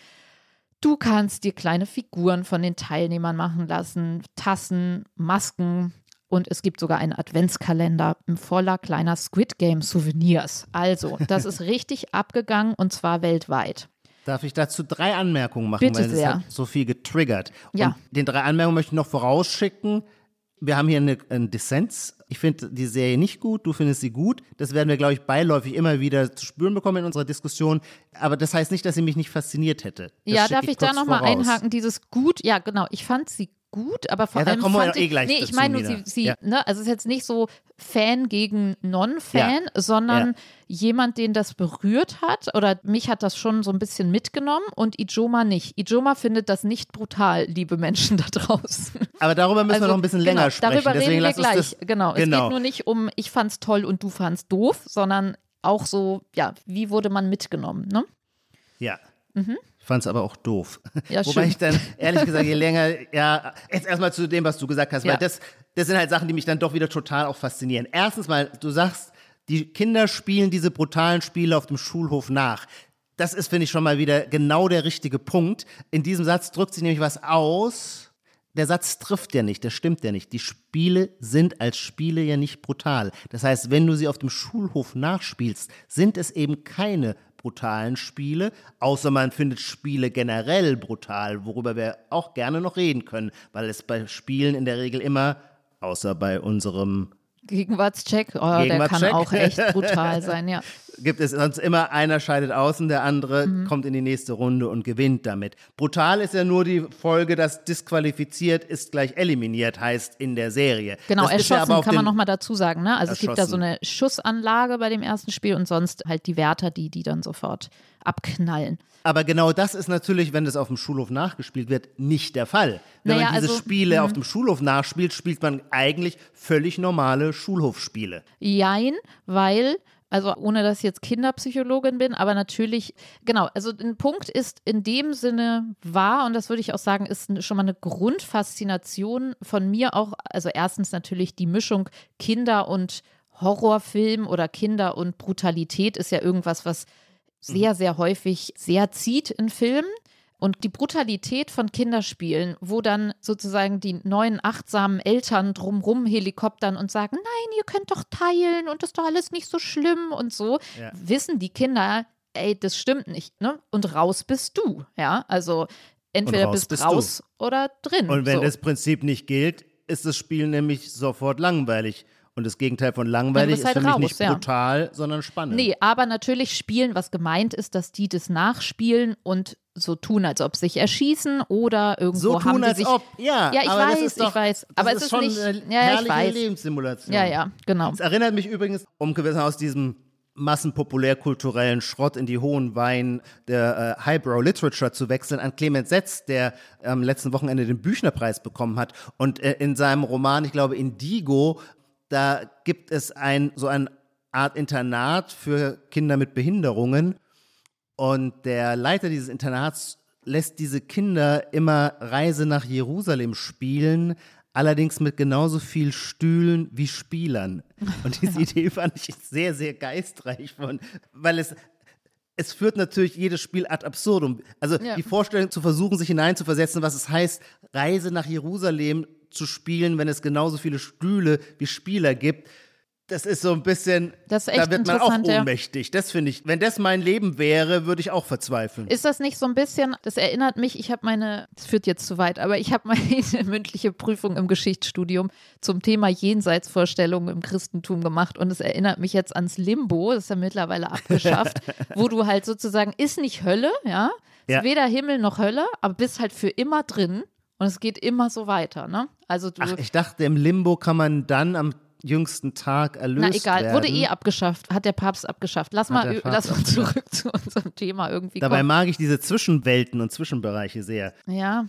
S2: Du kannst dir kleine Figuren von den Teilnehmern machen lassen, Tassen, Masken, und es gibt sogar einen Adventskalender voller kleiner Squid Game Souvenirs. Also, das ist richtig abgegangen und zwar weltweit.
S3: Darf ich dazu drei Anmerkungen machen,
S2: Bitte
S3: weil es
S2: sehr.
S3: hat so viel getriggert.
S2: Ja.
S3: Und den drei Anmerkungen möchte ich noch vorausschicken. Wir haben hier eine, einen Dissens. Ich finde die Serie nicht gut, du findest sie gut. Das werden wir, glaube ich, beiläufig immer wieder zu spüren bekommen in unserer Diskussion. Aber das heißt nicht, dass sie mich nicht fasziniert hätte. Das
S2: ja, darf ich, da
S3: kurz
S2: nochmal einhaken? Dieses gut, ja, genau. Ich fand sie gut, aber vor
S3: Ja,
S2: allem
S3: kommen wir
S2: fand
S3: ja eh
S2: ich,
S3: gleich
S2: nee, ich meine nur, sie, sie
S3: Ja.
S2: ne, also es ist jetzt nicht so Fan gegen Non-Fan, sondern
S3: Ja.
S2: jemand, den das berührt hat oder mich hat das schon so ein bisschen mitgenommen und Ijoma nicht. Ijoma findet das nicht brutal, liebe Menschen da draußen.
S3: Aber darüber müssen
S2: Also,
S3: wir noch ein bisschen länger
S2: genau,
S3: sprechen.
S2: Darüber
S3: Deswegen
S2: reden wir gleich.
S3: das,
S2: genau. Es
S3: genau.
S2: geht nur nicht um, ich fand's toll und du fandst doof, sondern auch so, ja, wie wurde man mitgenommen, ne?
S3: Ja. Ich fand es aber auch doof.
S2: Ja,
S3: Wobei
S2: schön.
S3: ich dann, ehrlich gesagt, je länger, ja, jetzt erstmal zu dem, was du gesagt hast,
S2: Ja.
S3: weil das, das sind halt Sachen, die mich dann doch wieder total auch faszinieren. Erstens mal, du sagst, die Kinder spielen diese brutalen Spiele auf dem Schulhof nach. Das ist, finde ich, schon mal wieder genau der richtige Punkt. In diesem Satz drückt sich nämlich was aus. Der Satz trifft ja nicht, der stimmt ja nicht. Die Spiele sind als Spiele ja nicht brutal. Das heißt, wenn du sie auf dem Schulhof nachspielst, sind es eben keine brutalen Spiele, außer man findet Spiele generell brutal, worüber wir auch gerne noch reden können, weil es bei Spielen in der Regel immer, außer bei unserem
S2: Gegenwartscheck, oh, der kann
S3: Gegenwartscheck.
S2: auch echt brutal sein, ja.
S3: Gibt es sonst immer einer scheidet aus und der andere
S2: Mhm.
S3: kommt in die nächste Runde und gewinnt damit. Brutal ist ja nur die Folge, dass disqualifiziert ist gleich eliminiert heißt in der Serie.
S2: Genau,
S3: das ja
S2: erschossen
S3: auf
S2: kann man nochmal dazu sagen, ne? Also es gibt da so
S3: Erschossen.
S2: eine Schussanlage bei dem ersten Spiel und sonst halt die Wärter, die die dann sofort abknallen.
S3: Aber genau das ist natürlich, wenn das auf dem Schulhof nachgespielt wird, nicht der Fall. Wenn
S2: Naja,
S3: man diese
S2: also,
S3: Spiele auf dem Schulhof nachspielt, spielt man eigentlich völlig normale Schulhofspiele.
S2: Jein, weil, also ohne dass ich jetzt Kinderpsychologin bin, aber natürlich, genau, also ein Punkt ist in dem Sinne wahr und das würde ich auch sagen, ist schon mal eine Grundfaszination von mir auch, also erstens natürlich die Mischung Kinder und Horrorfilm oder Kinder und Brutalität ist ja irgendwas, was sehr, sehr häufig sehr zieht in Filmen. Und die Brutalität von Kinderspielen, wo dann sozusagen die neuen achtsamen Eltern drumrum helikoptern und sagen, nein, ihr könnt doch teilen und das ist doch alles nicht so schlimm und so,
S3: Ja.
S2: wissen die Kinder, ey, das stimmt nicht, ne? Und raus bist du, ja? Also entweder bist,
S3: bist du.
S2: raus oder drin.
S3: Und wenn
S2: so.
S3: das Prinzip nicht gilt, ist das Spiel nämlich sofort langweilig. Und das Gegenteil von langweilig
S2: bist halt
S3: ist für mich
S2: raus,
S3: nicht
S2: ja.
S3: brutal, sondern spannend.
S2: Nee, aber natürlich spielen, was gemeint ist, dass die das nachspielen und so tun, als ob sie sich erschießen oder irgendwo
S3: so
S2: haben
S3: tun,
S2: die
S3: als
S2: sich.
S3: ob. Ja,
S2: Ja, ich
S3: aber das
S2: weiß,
S3: ist doch,
S2: ich weiß.
S3: Das
S2: Aber es ist
S3: schon
S2: nicht-
S3: eine
S2: ja, ich weiß.
S3: Lebenssimulation.
S2: Ja, ja, genau.
S3: Es erinnert mich übrigens, um gewissermaßen aus diesem massenpopulärkulturellen Schrott in die hohen Wein der äh, Highbrow Literature zu wechseln, an Clemens Setz, der am letzten Wochenende den Büchnerpreis bekommen hat. Und äh, in seinem Roman, ich glaube Indigo, da gibt es ein so eine Art Internat für Kinder mit Behinderungen. Und der Leiter dieses Internats lässt diese Kinder immer Reise nach Jerusalem spielen, allerdings mit genauso viel Stühlen wie Spielern. Und diese Idee fand ich sehr, sehr geistreich von, weil es es führt natürlich jedes Spiel ad absurdum. Also
S2: Ja.
S3: die Vorstellung zu versuchen, sich hineinzuversetzen, was es heißt, Reise nach Jerusalem zu spielen, wenn es genauso viele Stühle wie Spieler gibt. Das ist so ein bisschen, da wird man auch
S2: interessant, ja.
S3: ohnmächtig. Das finde ich, wenn das mein Leben wäre, würde ich auch verzweifeln.
S2: Ist das nicht so ein bisschen, das erinnert mich, ich habe meine, das führt jetzt zu weit, aber ich habe meine mündliche Prüfung im Geschichtsstudium zum Thema Jenseitsvorstellungen im Christentum gemacht und es erinnert mich jetzt ans Limbo, das ist ja mittlerweile abgeschafft, wo du halt sozusagen, ist nicht Hölle, ja, ist
S3: Ja.
S2: weder Himmel noch Hölle, aber bist halt für immer drin und es geht immer so weiter, ne? Also du,
S3: Ach, ich dachte, im Limbo kann man dann am jüngsten Tag erlöst
S2: na egal,
S3: werden.
S2: wurde eh abgeschafft, hat der Papst abgeschafft. Lass mal, ö-
S3: Papst
S2: lass mal zurück zu unserem Thema irgendwie
S3: Dabei
S2: kommen.
S3: mag ich diese Zwischenwelten und Zwischenbereiche sehr.
S2: Ja,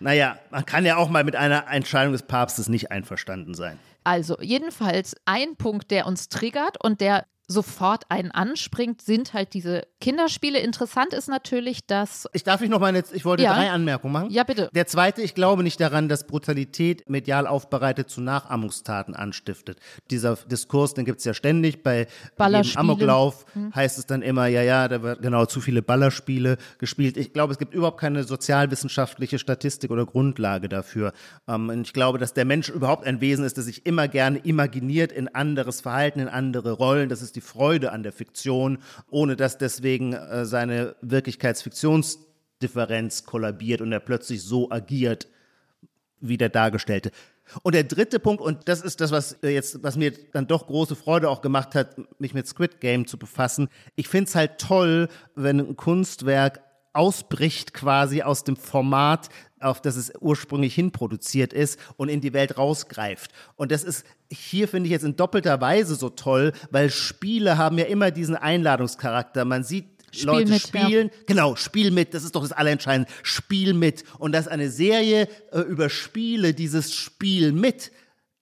S3: Naja, man kann ja auch mal mit einer Entscheidung des Papstes nicht einverstanden sein.
S2: Also, jedenfalls ein Punkt, der uns triggert und der sofort einen anspringt, sind halt diese Kinderspiele. Interessant ist natürlich, dass.
S3: Ich darf ich noch mal jetzt, ich wollte ja. drei Anmerkungen machen.
S2: Ja, bitte.
S3: Der zweite, ich glaube nicht daran, dass Brutalität medial aufbereitet zu Nachahmungstaten anstiftet. Dieser Diskurs, den gibt es ja ständig. Bei Amoklauf hm. heißt es dann immer, ja, ja, da wird genau zu viele Ballerspiele gespielt. Ich glaube, es gibt überhaupt keine sozialwissenschaftliche Statistik oder Grundlage dafür. Ähm, und ich glaube, dass der Mensch überhaupt ein Wesen ist, das sich immer gerne imaginiert in anderes Verhalten, in andere Rollen. Das ist die Freude an der Fiktion, ohne dass deswegen äh, seine Wirklichkeitsfiktionsdifferenz kollabiert und er plötzlich so agiert wie der Dargestellte. Und der dritte Punkt, und das ist das, was äh, jetzt, was mir dann doch große Freude auch gemacht hat, mich mit Squid Game zu befassen. Ich finde es halt toll, wenn ein Kunstwerk ausbricht quasi aus dem Format, auf das es ursprünglich hinproduziert ist und in die Welt rausgreift. Und das ist hier, finde ich jetzt in doppelter Weise so toll, weil Spiele haben ja immer diesen Einladungscharakter. Man sieht Spiel Leute mit, spielen. Ja. Genau, Spiel mit, das ist doch das Allerentscheidende. Spiel mit. Und dass eine Serie äh, über Spiele dieses Spiel mit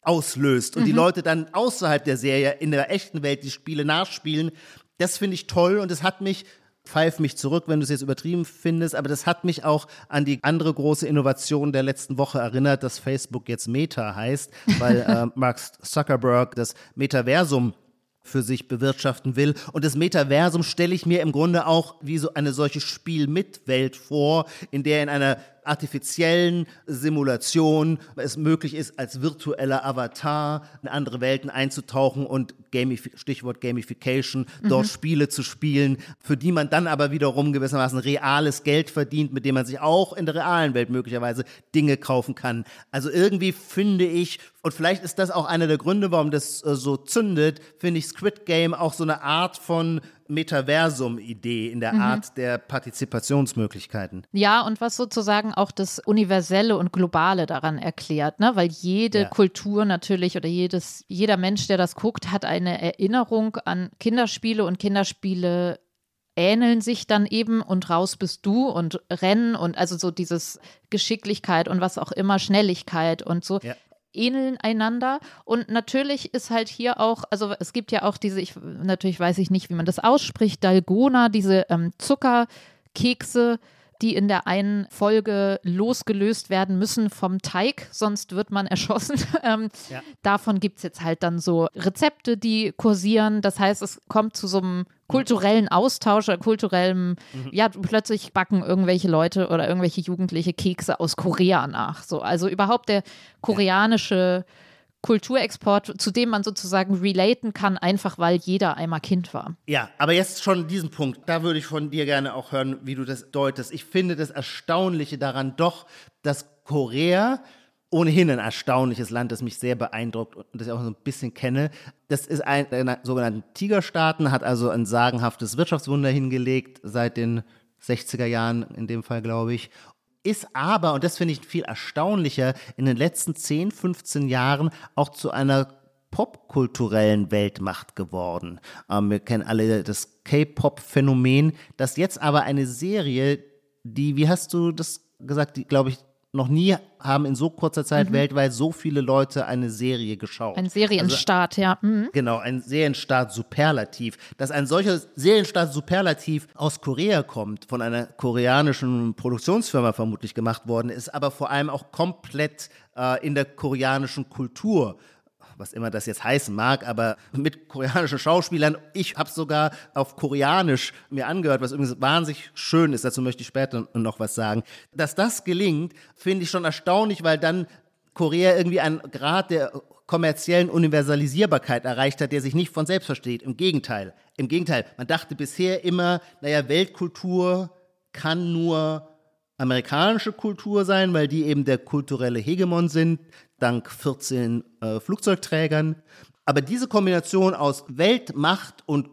S3: auslöst und mhm. die Leute dann außerhalb der Serie in der echten Welt die Spiele nachspielen, das finde ich toll und es hat mich pfeif mich zurück, wenn du es jetzt übertrieben findest, aber das hat mich auch an die andere große Innovation der letzten Woche erinnert, dass Facebook jetzt Meta heißt, weil äh, Mark Zuckerberg das Metaversum für sich bewirtschaften will. Und das Metaversum stelle ich mir im Grunde auch wie so eine solche Spiel-mit-Welt vor, in der in einer artifiziellen Simulation es möglich ist, als virtueller Avatar in andere Welten einzutauchen und Gamif Stichwort Gamification, dort mhm. Spiele zu spielen, für die man dann aber wiederum gewissermaßen reales Geld verdient, mit dem man sich auch in der realen Welt möglicherweise Dinge kaufen kann. Also irgendwie finde ich, und vielleicht ist das auch einer der Gründe, warum das äh, so zündet, finde ich Squid Game auch so eine Art von Metaversum-Idee in der mhm. Art der Partizipationsmöglichkeiten.
S2: Ja, und was sozusagen auch das Universelle und Globale daran erklärt, ne? weil jede ja. Kultur natürlich oder jedes, jeder Mensch, der das guckt, hat eine Erinnerung an Kinderspiele und Kinderspiele ähneln sich dann eben und raus bist du und Rennen und also so dieses Geschicklichkeit und was auch immer, Schnelligkeit und so. Ja ähneln einander. Und natürlich ist halt hier auch, also es gibt ja auch diese, ich natürlich weiß ich nicht, wie man das ausspricht, Dalgona, diese ähm, Zuckerkekse, die in der einen Folge losgelöst werden müssen vom Teig, sonst wird man erschossen. ähm, ja. Davon gibt es jetzt halt dann so Rezepte, die kursieren. Das heißt, es kommt zu so einem kulturellen Austausch oder kulturellem, mhm. ja, plötzlich backen irgendwelche Leute oder irgendwelche Jugendliche Kekse aus Korea nach. So, also überhaupt der koreanische Kulturexport, zu dem man sozusagen relaten kann, einfach weil jeder einmal Kind war.
S3: Ja, aber jetzt schon diesen Punkt, da würde ich von dir gerne auch hören, wie du das deutest. Ich finde das Erstaunliche daran doch, dass Korea ohnehin ein erstaunliches Land, das mich sehr beeindruckt und das ich auch so ein bisschen kenne. Das ist ein der sogenannten Tigerstaaten, hat also ein sagenhaftes Wirtschaftswunder hingelegt seit den 60er Jahren in dem Fall, glaube ich ist aber, und das finde ich viel erstaunlicher, in den letzten 10, 15 Jahren auch zu einer popkulturellen Weltmacht geworden. Ähm, wir kennen alle das K-Pop-Phänomen, das jetzt aber eine Serie, die, wie hast du das gesagt, die, glaube ich, noch nie haben in so kurzer Zeit mhm. weltweit so viele Leute eine Serie geschaut.
S2: Ein Serienstart, also, ja. Mhm.
S3: Genau, ein Serienstart Superlativ. Dass ein solcher Serienstart Superlativ aus Korea kommt, von einer koreanischen Produktionsfirma vermutlich gemacht worden ist, aber vor allem auch komplett äh, in der koreanischen Kultur was immer das jetzt heißen mag, aber mit koreanischen Schauspielern. Ich habe sogar auf Koreanisch mir angehört, was übrigens wahnsinnig schön ist. Dazu möchte ich später noch was sagen. Dass das gelingt, finde ich schon erstaunlich, weil dann Korea irgendwie einen Grad der kommerziellen Universalisierbarkeit erreicht hat, der sich nicht von selbst versteht. Im Gegenteil. Im Gegenteil. Man dachte bisher immer, naja, Weltkultur kann nur amerikanische Kultur sein, weil die eben der kulturelle Hegemon sind dank 14 äh, Flugzeugträgern. Aber diese Kombination aus Weltmacht und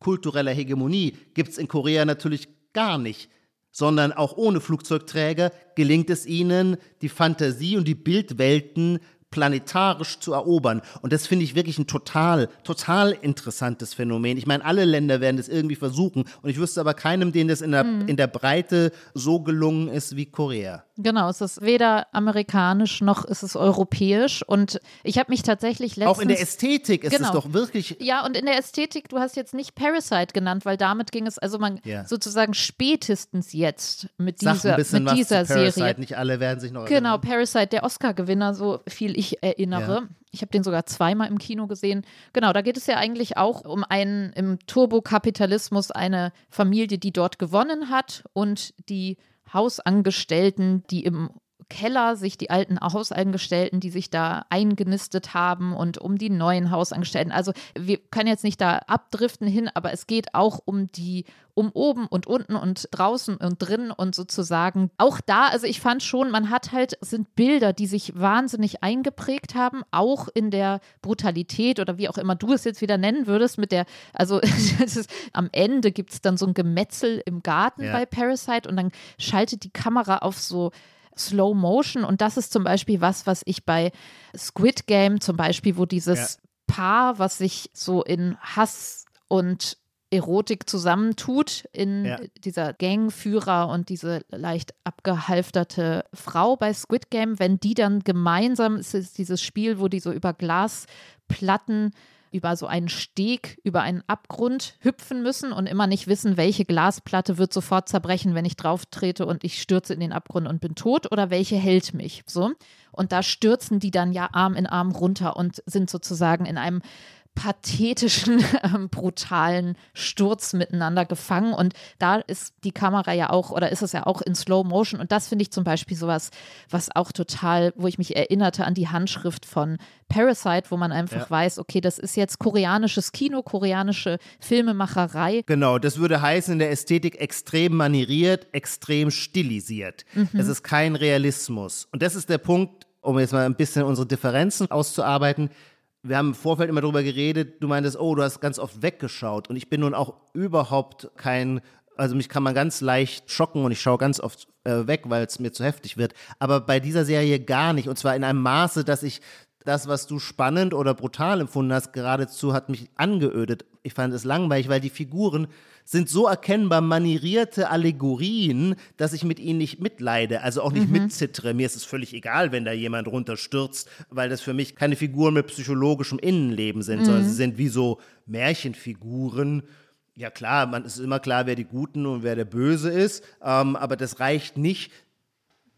S3: kultureller Hegemonie gibt es in Korea natürlich gar nicht, sondern auch ohne Flugzeugträger gelingt es ihnen, die Fantasie und die Bildwelten planetarisch zu erobern. Und das finde ich wirklich ein total, total interessantes Phänomen. Ich meine, alle Länder werden das irgendwie versuchen. Und ich wüsste aber keinem, denen das in der, mhm. in der Breite so gelungen ist wie Korea.
S2: Genau, es ist weder amerikanisch noch ist es europäisch. Und ich habe mich tatsächlich letztens...
S3: Auch in der Ästhetik ist genau. es doch wirklich...
S2: Ja, und in der Ästhetik, du hast jetzt nicht Parasite genannt, weil damit ging es, also man ja. sozusagen spätestens jetzt mit dieser, mit dieser Serie.
S3: Nicht alle werden sich noch
S2: Genau, erinnern. Parasite, der Oscar-Gewinner, so viel ich erinnere. Ja. Ich habe den sogar zweimal im Kino gesehen. Genau, da geht es ja eigentlich auch um einen im Turbokapitalismus eine Familie, die dort gewonnen hat und die Hausangestellten, die im Keller sich die alten Hausangestellten, die sich da eingenistet haben und um die neuen Hausangestellten. Also wir können jetzt nicht da abdriften hin, aber es geht auch um die, um oben und unten und draußen und drinnen und sozusagen auch da, also ich fand schon, man hat halt, sind Bilder, die sich wahnsinnig eingeprägt haben, auch in der Brutalität oder wie auch immer du es jetzt wieder nennen würdest, mit der, also ist, am Ende gibt es dann so ein Gemetzel im Garten ja. bei Parasite und dann schaltet die Kamera auf so Slow Motion. Und das ist zum Beispiel was, was ich bei Squid Game zum Beispiel, wo dieses ja. Paar, was sich so in Hass und Erotik zusammentut in ja. dieser Gangführer und diese leicht abgehalfterte Frau bei Squid Game, wenn die dann gemeinsam, es ist dieses Spiel, wo die so über Glasplatten über so einen Steg, über einen Abgrund hüpfen müssen und immer nicht wissen, welche Glasplatte wird sofort zerbrechen, wenn ich drauf trete und ich stürze in den Abgrund und bin tot oder welche hält mich. So. Und da stürzen die dann ja Arm in Arm runter und sind sozusagen in einem pathetischen, äh, brutalen Sturz miteinander gefangen. Und da ist die Kamera ja auch, oder ist es ja auch in Slow Motion. Und das finde ich zum Beispiel sowas, was auch total, wo ich mich erinnerte an die Handschrift von Parasite, wo man einfach ja. weiß, okay, das ist jetzt koreanisches Kino, koreanische Filmemacherei.
S3: Genau, das würde heißen, in der Ästhetik extrem manieriert, extrem stilisiert. Mhm. Es ist kein Realismus. Und das ist der Punkt, um jetzt mal ein bisschen unsere Differenzen auszuarbeiten wir haben im Vorfeld immer darüber geredet, du meintest, oh, du hast ganz oft weggeschaut. Und ich bin nun auch überhaupt kein, also mich kann man ganz leicht schocken und ich schaue ganz oft äh, weg, weil es mir zu heftig wird. Aber bei dieser Serie gar nicht. Und zwar in einem Maße, dass ich das, was du spannend oder brutal empfunden hast, geradezu hat mich angeödet. Ich fand es langweilig, weil die Figuren sind so erkennbar manierierte Allegorien, dass ich mit ihnen nicht mitleide, also auch nicht mhm. mitzittere. Mir ist es völlig egal, wenn da jemand runterstürzt, weil das für mich keine Figuren mit psychologischem Innenleben sind, mhm. sondern sie sind wie so Märchenfiguren. Ja klar, man ist immer klar, wer die Guten und wer der Böse ist, ähm, aber das reicht nicht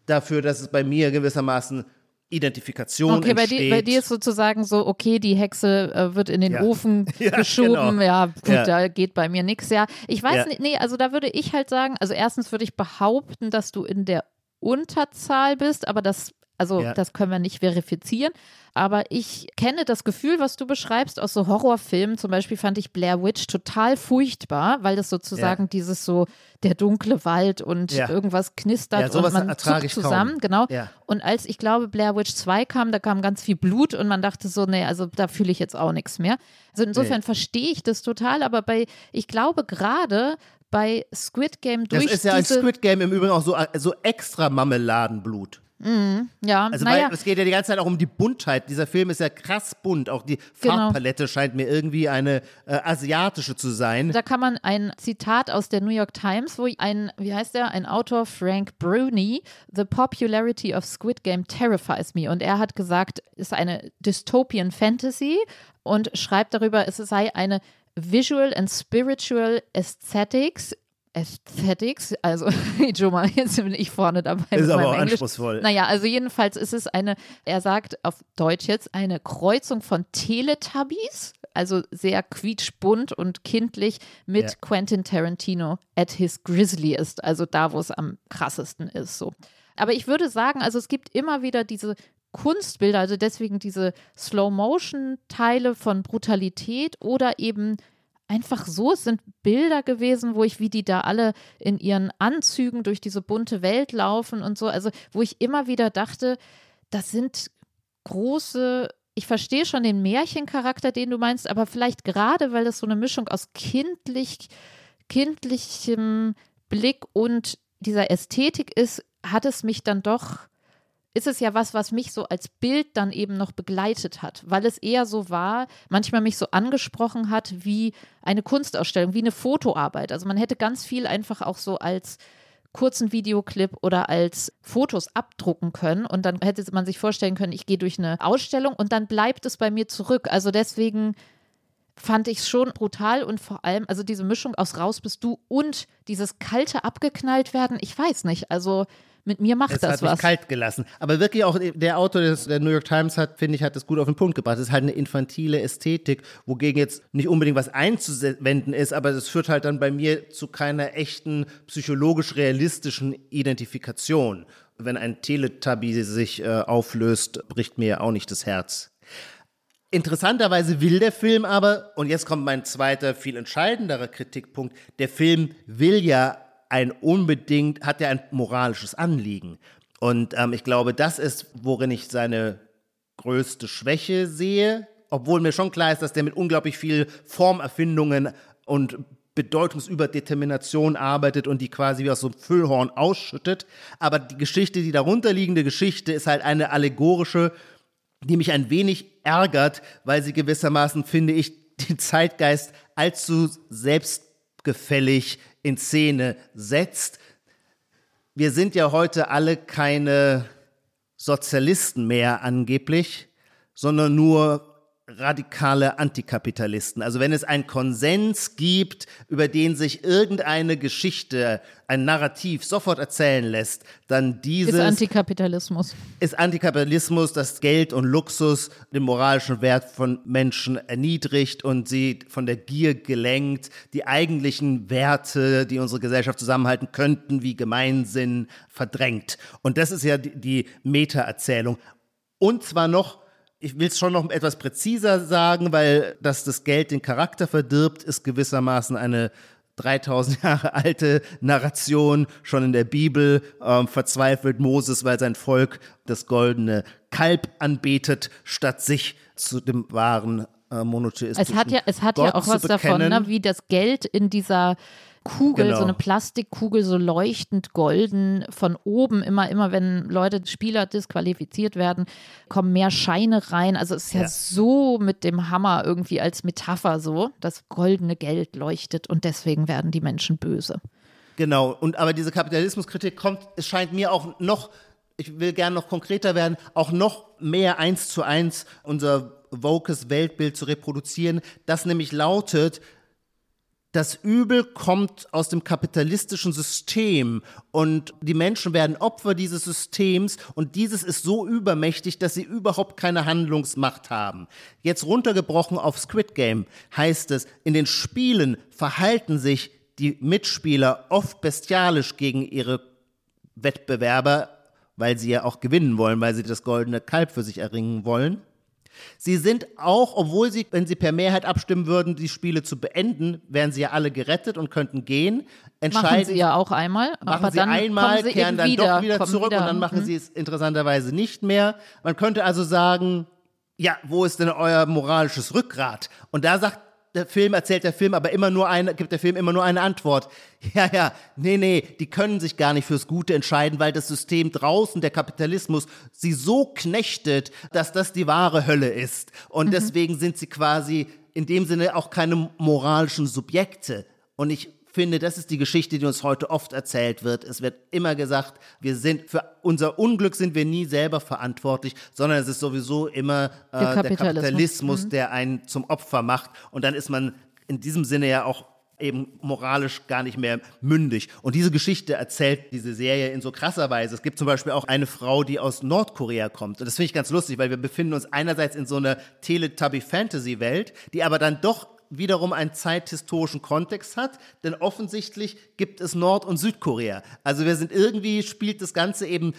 S3: dafür, dass es bei mir gewissermaßen Identifikation
S2: okay,
S3: entsteht.
S2: Okay, bei, dir ist sozusagen so, okay, die Hexe äh, wird in den ja. Ofen ja, geschoben, genau. ja, gut, ja. da geht bei mir nichts, ja. Ich weiß nicht, nee, also da würde ich halt sagen, also erstens würde ich behaupten, dass du in der Unterzahl bist, aber das also ja. das können wir nicht verifizieren. Aber ich kenne das Gefühl, was du beschreibst aus so Horrorfilmen. Zum Beispiel fand ich Blair Witch total furchtbar, weil das sozusagen ja. dieses so der dunkle Wald und ja. irgendwas knistert und man zuckt zusammen. Kaum. Genau. Und als ich glaube Blair Witch 2 kam, da kam ganz viel Blut und man dachte so, nee, also da fühle ich jetzt auch nichts mehr. Also insofern nee. verstehe ich das total, aber bei, ich glaube gerade bei Squid Game durch
S3: Das ist ja ein Squid Game im Übrigen auch so, so extra Marmeladenblut.
S2: Mhm, ja,
S3: also
S2: naja.
S3: weil es geht ja die ganze Zeit auch um die Buntheit. Dieser Film ist ja krass bunt. Auch die genau. Farbpalette scheint mir irgendwie eine äh, asiatische zu sein.
S2: Da kann man ein Zitat aus der New York Times, wo ein, wie heißt der, ein Autor, Frank Bruni, The popularity of Squid Game terrifies me. Und er hat gesagt, es ist eine Dystopian Fantasy und schreibt darüber, es sei eine Visual and Spiritual Aesthetics Aesthetics, also schon mal, jetzt bin ich vorne dabei.
S3: Ist aber auch Englisch. anspruchsvoll.
S2: Naja, also jedenfalls ist es eine, er sagt auf Deutsch jetzt, eine Kreuzung von Teletubbies, also sehr quietschbunt und kindlich mit ja. Quentin Tarantino at his grisliest, also da, wo es am krassesten ist. So. Aber ich würde sagen, also es gibt immer wieder diese Kunstbilder, also deswegen diese Slow-Motion-Teile von Brutalität oder eben einfach so. Es sind Bilder gewesen, wo ich, wie die da alle in ihren Anzügen durch diese bunte Welt laufen und so. Also, wo ich immer wieder dachte, das sind große. Ich verstehe schon den Märchencharakter, den du meinst, aber vielleicht gerade, weil das so eine Mischung aus kindlich, kindlichem Blick und dieser Ästhetik ist, hat es mich dann doch ist es ja was, was mich so als Bild dann eben noch begleitet hat, weil es eher so war, manchmal mich so angesprochen hat wie eine Kunstausstellung, wie eine Fotoarbeit. Also man hätte ganz viel einfach auch so als kurzen Videoclip oder als Fotos abdrucken können und dann hätte man sich vorstellen können, ich gehe durch eine Ausstellung und dann bleibt es bei mir zurück. Also deswegen fand ich es schon brutal und vor allem, also diese Mischung aus raus bist du und dieses kalte abgeknallt werden, ich weiß nicht, also mit mir macht
S3: es
S2: das
S3: hat
S2: was.
S3: Mich kalt gelassen. Aber wirklich auch der Autor des, der New York Times hat, finde ich, hat das gut auf den Punkt gebracht. Es ist halt eine infantile Ästhetik, wogegen jetzt nicht unbedingt was einzuwenden ist, aber das führt halt dann bei mir zu keiner echten psychologisch realistischen Identifikation. Wenn ein Teletubby sich äh, auflöst, bricht mir auch nicht das Herz. Interessanterweise will der Film aber, und jetzt kommt mein zweiter, viel entscheidenderer Kritikpunkt, der Film will ja ein unbedingt, hat ja ein moralisches Anliegen. Und ähm, ich glaube, das ist, worin ich seine größte Schwäche sehe, obwohl mir schon klar ist, dass der mit unglaublich viel Formerfindungen und Bedeutungsüberdetermination arbeitet und die quasi wie aus so einem Füllhorn ausschüttet. Aber die Geschichte, die darunterliegende Geschichte, ist halt eine allegorische, die mich ein wenig ärgert, weil sie gewissermaßen, finde ich, den Zeitgeist allzu selbstgefällig in Szene setzt. Wir sind ja heute alle keine Sozialisten mehr angeblich, sondern nur radikale Antikapitalisten. Also wenn es einen Konsens gibt, über den sich irgendeine Geschichte, ein Narrativ sofort erzählen lässt, dann dieses
S2: ist Antikapitalismus.
S3: Ist Antikapitalismus, das Geld und Luxus den moralischen Wert von Menschen erniedrigt und sie von der Gier gelenkt, die eigentlichen Werte, die unsere Gesellschaft zusammenhalten könnten, wie Gemeinsinn verdrängt. Und das ist ja die, die Meta-Erzählung. Und zwar noch ich will es schon noch etwas präziser sagen, weil dass das Geld den Charakter verdirbt, ist gewissermaßen eine 3000 Jahre alte Narration, schon in der Bibel. Ähm, verzweifelt Moses, weil sein Volk das goldene Kalb anbetet, statt sich zu dem wahren äh, monotheistischen
S2: Es hat ja, es hat
S3: Gott
S2: ja auch was davon, ne, wie das Geld in dieser Kugel, genau. so eine Plastikkugel, so leuchtend golden, von oben immer, immer, wenn Leute, Spieler disqualifiziert werden, kommen mehr Scheine rein. Also es ist ja, ja so mit dem Hammer irgendwie als Metapher so, das goldene Geld leuchtet und deswegen werden die Menschen böse.
S3: Genau, und aber diese Kapitalismuskritik kommt, es scheint mir auch noch, ich will gerne noch konkreter werden, auch noch mehr eins zu eins unser Vokes Weltbild zu reproduzieren, das nämlich lautet, das Übel kommt aus dem kapitalistischen System und die Menschen werden Opfer dieses Systems und dieses ist so übermächtig, dass sie überhaupt keine Handlungsmacht haben. Jetzt runtergebrochen auf Squid Game heißt es, in den Spielen verhalten sich die Mitspieler oft bestialisch gegen ihre Wettbewerber, weil sie ja auch gewinnen wollen, weil sie das goldene Kalb für sich erringen wollen. Sie sind auch, obwohl sie, wenn sie per Mehrheit abstimmen würden, die Spiele zu beenden, wären sie ja alle gerettet und könnten gehen.
S2: Entscheiden, machen sie ja auch einmal.
S3: Machen sie einmal,
S2: sie
S3: kehren dann
S2: wieder,
S3: doch wieder zurück
S2: wieder.
S3: und dann machen
S2: mhm.
S3: sie es interessanterweise nicht mehr. Man könnte also sagen, ja, wo ist denn euer moralisches Rückgrat? Und da sagt der Film, erzählt der Film aber immer nur eine, gibt der Film immer nur eine Antwort. Ja, ja, nee, nee, die können sich gar nicht fürs Gute entscheiden, weil das System draußen, der Kapitalismus, sie so knechtet, dass das die wahre Hölle ist. Und mhm. deswegen sind sie quasi in dem Sinne auch keine moralischen Subjekte. Und ich finde, das ist die Geschichte, die uns heute oft erzählt wird. Es wird immer gesagt, wir sind für unser Unglück sind wir nie selber verantwortlich, sondern es ist sowieso immer äh, der Kapitalismus, der, Kapitalismus mhm. der einen zum Opfer macht. Und dann ist man in diesem Sinne ja auch eben moralisch gar nicht mehr mündig. Und diese Geschichte erzählt diese Serie in so krasser Weise. Es gibt zum Beispiel auch eine Frau, die aus Nordkorea kommt. Und das finde ich ganz lustig, weil wir befinden uns einerseits in so einer Teletubby-Fantasy-Welt, die aber dann doch wiederum einen zeithistorischen Kontext hat, denn offensichtlich gibt es Nord- und Südkorea. Also wir sind irgendwie, spielt das Ganze eben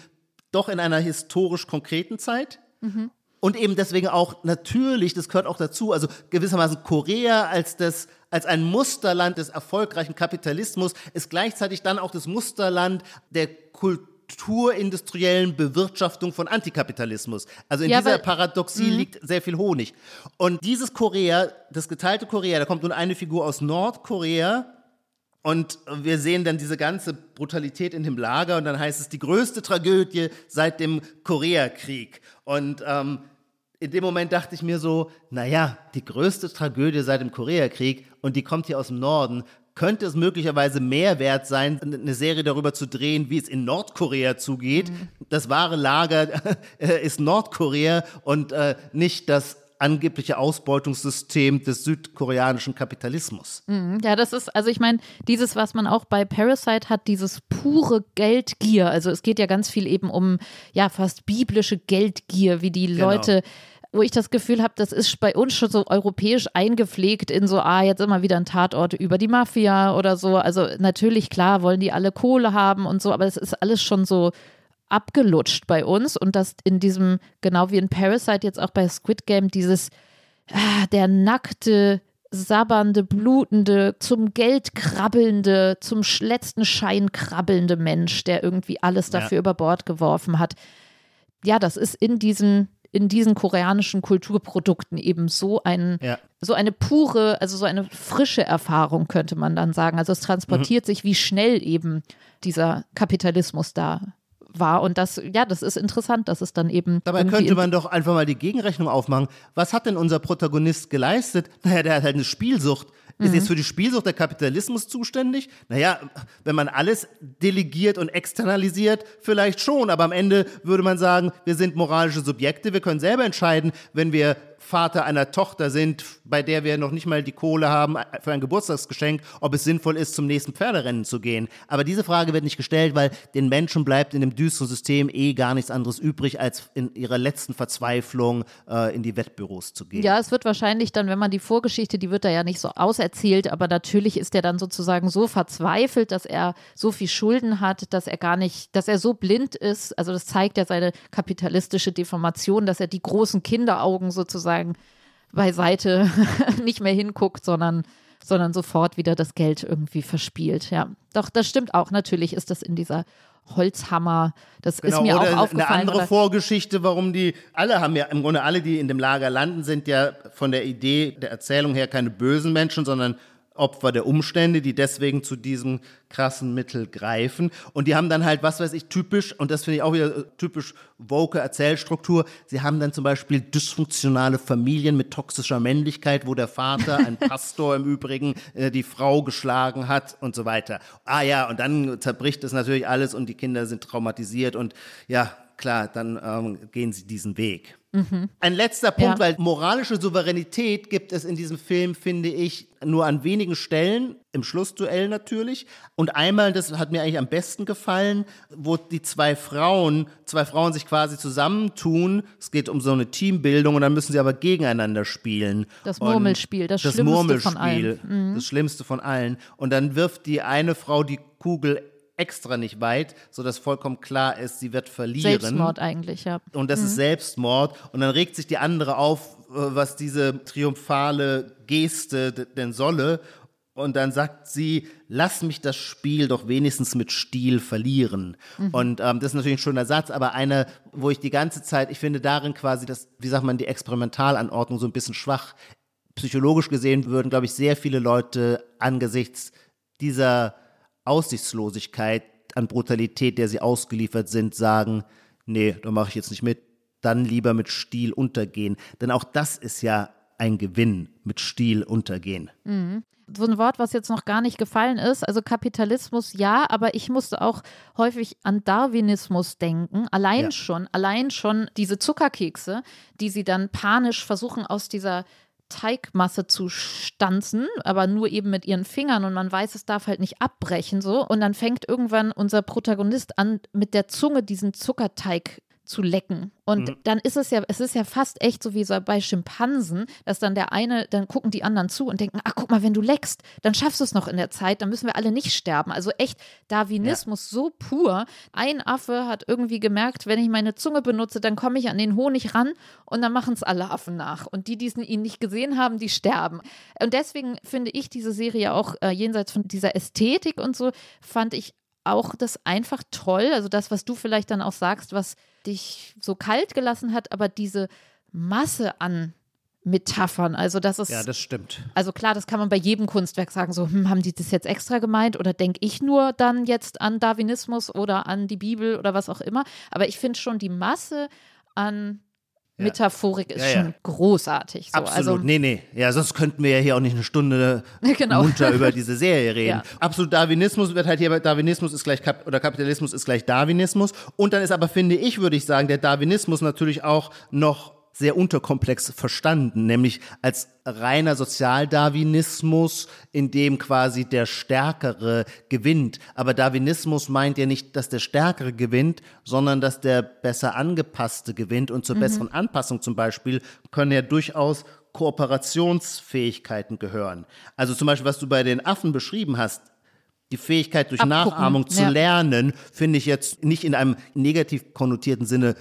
S3: doch in einer historisch konkreten Zeit. Mhm. Und eben deswegen auch natürlich, das gehört auch dazu, also gewissermaßen Korea als das, als ein Musterland des erfolgreichen Kapitalismus ist gleichzeitig dann auch das Musterland der Kultur kulturindustriellen Bewirtschaftung von Antikapitalismus. Also in ja, dieser Paradoxie mh. liegt sehr viel Honig. Und dieses Korea, das geteilte Korea, da kommt nun eine Figur aus Nordkorea Und wir sehen dann diese ganze Brutalität in dem Lager und dann heißt es die größte Tragödie seit dem Koreakrieg. Und ähm, in dem Moment dachte ich mir so, naja, die größte Tragödie seit dem Koreakrieg und die kommt hier aus dem Norden. Könnte es möglicherweise mehr wert sein, eine Serie darüber zu drehen, wie es in Nordkorea zugeht? Mhm. Das wahre Lager ist Nordkorea und äh, nicht das angebliche Ausbeutungssystem des südkoreanischen Kapitalismus.
S2: Mhm, ja, das ist, also ich meine, dieses, was man auch bei Parasite hat, dieses pure Geldgier. Also es geht ja ganz viel eben um, ja, fast biblische Geldgier, wie die genau. Leute wo ich das Gefühl habe, das ist bei uns schon so europäisch eingepflegt in so, ah, jetzt immer wieder ein Tatort über die Mafia oder so. Also natürlich, klar, wollen die alle Kohle haben und so, aber es ist alles schon so abgelutscht bei uns und dass in diesem, genau wie in Parasite jetzt auch bei Squid Game, dieses, ah, der nackte, sabbernde, blutende, zum Geld krabbelnde, zum letzten Schein krabbelnde Mensch, der irgendwie alles dafür ja. über Bord geworfen hat. Ja, das ist in diesen in diesen koreanischen Kulturprodukten eben so ein ja. so eine pure, also so eine frische Erfahrung könnte man dann sagen. Also es transportiert mhm. sich, wie schnell eben dieser Kapitalismus da war. Und das, ja, das ist interessant, dass es dann eben.
S3: Dabei könnte man doch einfach mal die Gegenrechnung aufmachen. Was hat denn unser Protagonist geleistet? Naja, der hat halt eine Spielsucht. Ist mhm. jetzt für die Spielsucht der Kapitalismus zuständig? Naja, wenn man alles delegiert und externalisiert, vielleicht schon, aber am Ende würde man sagen, wir sind moralische Subjekte, wir können selber entscheiden, wenn wir Vater einer Tochter sind, bei der wir noch nicht mal die Kohle haben für ein Geburtstagsgeschenk, ob es sinnvoll ist, zum nächsten Pferderennen zu gehen. Aber diese Frage wird nicht gestellt, weil den Menschen bleibt in dem düsteren System eh gar nichts anderes übrig, als in ihrer letzten Verzweiflung äh, in die Wettbüros zu gehen.
S2: Ja, es wird wahrscheinlich dann, wenn man die Vorgeschichte, die wird da ja nicht so auserzählt, aber natürlich ist er dann sozusagen so verzweifelt, dass er so viel Schulden hat, dass er gar nicht, dass er so blind ist. Also das zeigt ja seine kapitalistische Deformation, dass er die großen Kinderaugen sozusagen beiseite nicht mehr hinguckt, sondern, sondern sofort wieder das Geld irgendwie verspielt. Ja, doch, das stimmt auch. Natürlich ist das in dieser Holzhammer. Das genau, ist mir auch aufgefallen.
S3: Eine andere Vorgeschichte, warum die, alle haben ja, im Grunde alle, die in dem Lager landen, sind ja von der Idee der Erzählung her keine bösen Menschen, sondern Opfer der Umstände, die deswegen zu diesem krassen Mittel greifen. Und die haben dann halt, was weiß ich, typisch, und das finde ich auch wieder äh, typisch woke Erzählstruktur, sie haben dann zum Beispiel dysfunktionale Familien mit toxischer Männlichkeit, wo der Vater, ein Pastor im Übrigen, äh, die Frau geschlagen hat und so weiter. Ah ja, und dann zerbricht es natürlich alles und die Kinder sind traumatisiert und ja, klar, dann ähm, gehen sie diesen Weg. Mhm. Ein letzter Punkt, ja. weil moralische Souveränität gibt es in diesem Film, finde ich, nur an wenigen Stellen, im Schlussduell natürlich. Und einmal, das hat mir eigentlich am besten gefallen, wo die zwei Frauen, zwei Frauen sich quasi zusammentun. Es geht um so eine Teambildung und dann müssen sie aber gegeneinander spielen.
S2: Das Murmelspiel, das, das Schlimmste Murmelspiel, von allen. Mhm.
S3: Das Schlimmste von allen. Und dann wirft die eine Frau die Kugel extra nicht weit, sodass vollkommen klar ist, sie wird verlieren.
S2: Selbstmord eigentlich, ja.
S3: Und das mhm. ist Selbstmord. Und dann regt sich die andere auf, äh, was diese triumphale Geste denn solle. Und dann sagt sie, lass mich das Spiel doch wenigstens mit Stil verlieren. Mhm. Und ähm, das ist natürlich ein schöner Satz, aber einer, wo ich die ganze Zeit, ich finde darin quasi das, wie sagt man, die Experimentalanordnung so ein bisschen schwach. Psychologisch gesehen würden, glaube ich, sehr viele Leute angesichts dieser Aussichtslosigkeit, an Brutalität, der sie ausgeliefert sind, sagen, nee, da mache ich jetzt nicht mit, dann lieber mit Stil untergehen. Denn auch das ist ja ein Gewinn, mit Stil untergehen.
S2: Mhm. So ein Wort, was jetzt noch gar nicht gefallen ist, also Kapitalismus ja, aber ich musste auch häufig an Darwinismus denken. Allein ja. schon, allein schon diese Zuckerkekse, die sie dann panisch versuchen aus dieser Teigmasse zu stanzen, aber nur eben mit ihren Fingern und man weiß, es darf halt nicht abbrechen so. Und dann fängt irgendwann unser Protagonist an, mit der Zunge diesen Zuckerteig zu lecken. Und mhm. dann ist es ja, es ist ja fast echt so wie so bei Schimpansen, dass dann der eine, dann gucken die anderen zu und denken, ach guck mal, wenn du leckst, dann schaffst du es noch in der Zeit, dann müssen wir alle nicht sterben. Also echt Darwinismus ja. so pur. Ein Affe hat irgendwie gemerkt, wenn ich meine Zunge benutze, dann komme ich an den Honig ran und dann machen es alle Affen nach. Und die, die ihn nicht gesehen haben, die sterben. Und deswegen finde ich diese Serie auch äh, jenseits von dieser Ästhetik und so, fand ich auch das einfach toll. Also das, was du vielleicht dann auch sagst, was dich so kalt gelassen hat, aber diese Masse an Metaphern. Also das ist
S3: ja, das stimmt.
S2: Also klar, das kann man bei jedem Kunstwerk sagen. So, hm, haben die das jetzt extra gemeint oder denke ich nur dann jetzt an Darwinismus oder an die Bibel oder was auch immer. Aber ich finde schon die Masse an Metaphorik ist schon großartig. So.
S3: Absolut. Also, nee, nee. Ja, sonst könnten wir ja hier auch nicht eine Stunde genau. munter über diese Serie reden. Absolut Darwinismus wird halt hier, Darwinismus ist gleich Kap oder Kapitalismus ist gleich Darwinismus. Und dann ist aber, finde ich, würde ich sagen, der Darwinismus natürlich auch noch sehr unterkomplex verstanden, nämlich als reiner Sozialdarwinismus, in dem quasi der Stärkere gewinnt. Aber Darwinismus meint ja nicht, dass der Stärkere gewinnt, sondern dass der besser angepasste gewinnt. Und zur mhm. besseren Anpassung zum Beispiel können ja durchaus Kooperationsfähigkeiten gehören. Also zum Beispiel, was du bei den Affen beschrieben hast, die Fähigkeit durch Abgucken, Nachahmung zu ja. lernen, finde ich jetzt nicht in einem negativ konnotierten Sinne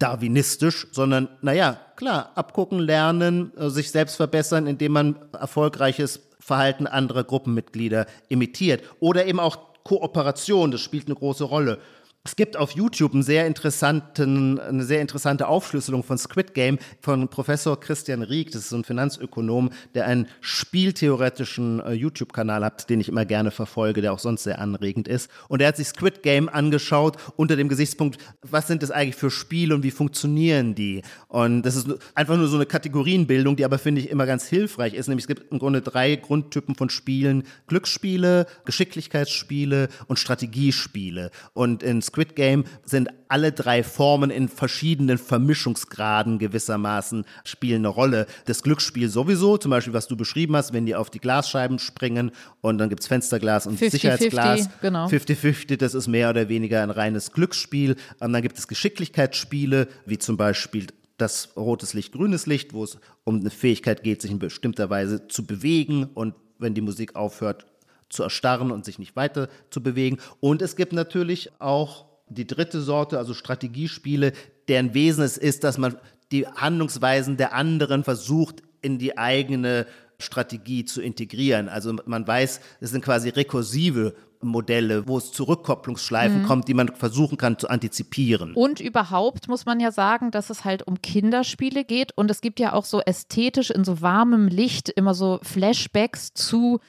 S3: darwinistisch, sondern naja, klar, abgucken, lernen, äh, sich selbst verbessern, indem man erfolgreiches Verhalten anderer Gruppenmitglieder imitiert. Oder eben auch Kooperation, das spielt eine große Rolle. Es gibt auf YouTube einen sehr interessanten, eine sehr interessante Aufschlüsselung von Squid Game von Professor Christian Rieck. Das ist ein Finanzökonom, der einen spieltheoretischen äh, YouTube-Kanal hat, den ich immer gerne verfolge, der auch sonst sehr anregend ist. Und er hat sich Squid Game angeschaut unter dem Gesichtspunkt, was sind das eigentlich für Spiele und wie funktionieren die? Und das ist einfach nur so eine Kategorienbildung, die aber, finde ich, immer ganz hilfreich ist. Nämlich es gibt im Grunde drei Grundtypen von Spielen. Glücksspiele, Geschicklichkeitsspiele und Strategiespiele. Und in Squid Game sind alle drei Formen in verschiedenen Vermischungsgraden gewissermaßen spielen eine Rolle. Das Glücksspiel sowieso, zum Beispiel, was du beschrieben hast, wenn die auf die Glasscheiben springen und dann gibt es Fensterglas und 50, Sicherheitsglas. 50,
S2: genau.
S3: 50-50, das ist mehr oder weniger ein reines Glücksspiel. Und dann gibt es Geschicklichkeitsspiele, wie zum Beispiel das rotes Licht, grünes Licht, wo es um eine Fähigkeit geht, sich in bestimmter Weise zu bewegen und wenn die Musik aufhört, zu erstarren und sich nicht weiter zu bewegen. Und es gibt natürlich auch die dritte Sorte, also Strategiespiele, deren Wesen es ist, dass man die Handlungsweisen der anderen versucht, in die eigene Strategie zu integrieren. Also man weiß, es sind quasi rekursive Modelle, wo es zu Rückkopplungsschleifen mhm. kommt, die man versuchen kann zu antizipieren.
S2: Und überhaupt muss man ja sagen, dass es halt um Kinderspiele geht und es gibt ja auch so ästhetisch in so warmem Licht immer so Flashbacks zu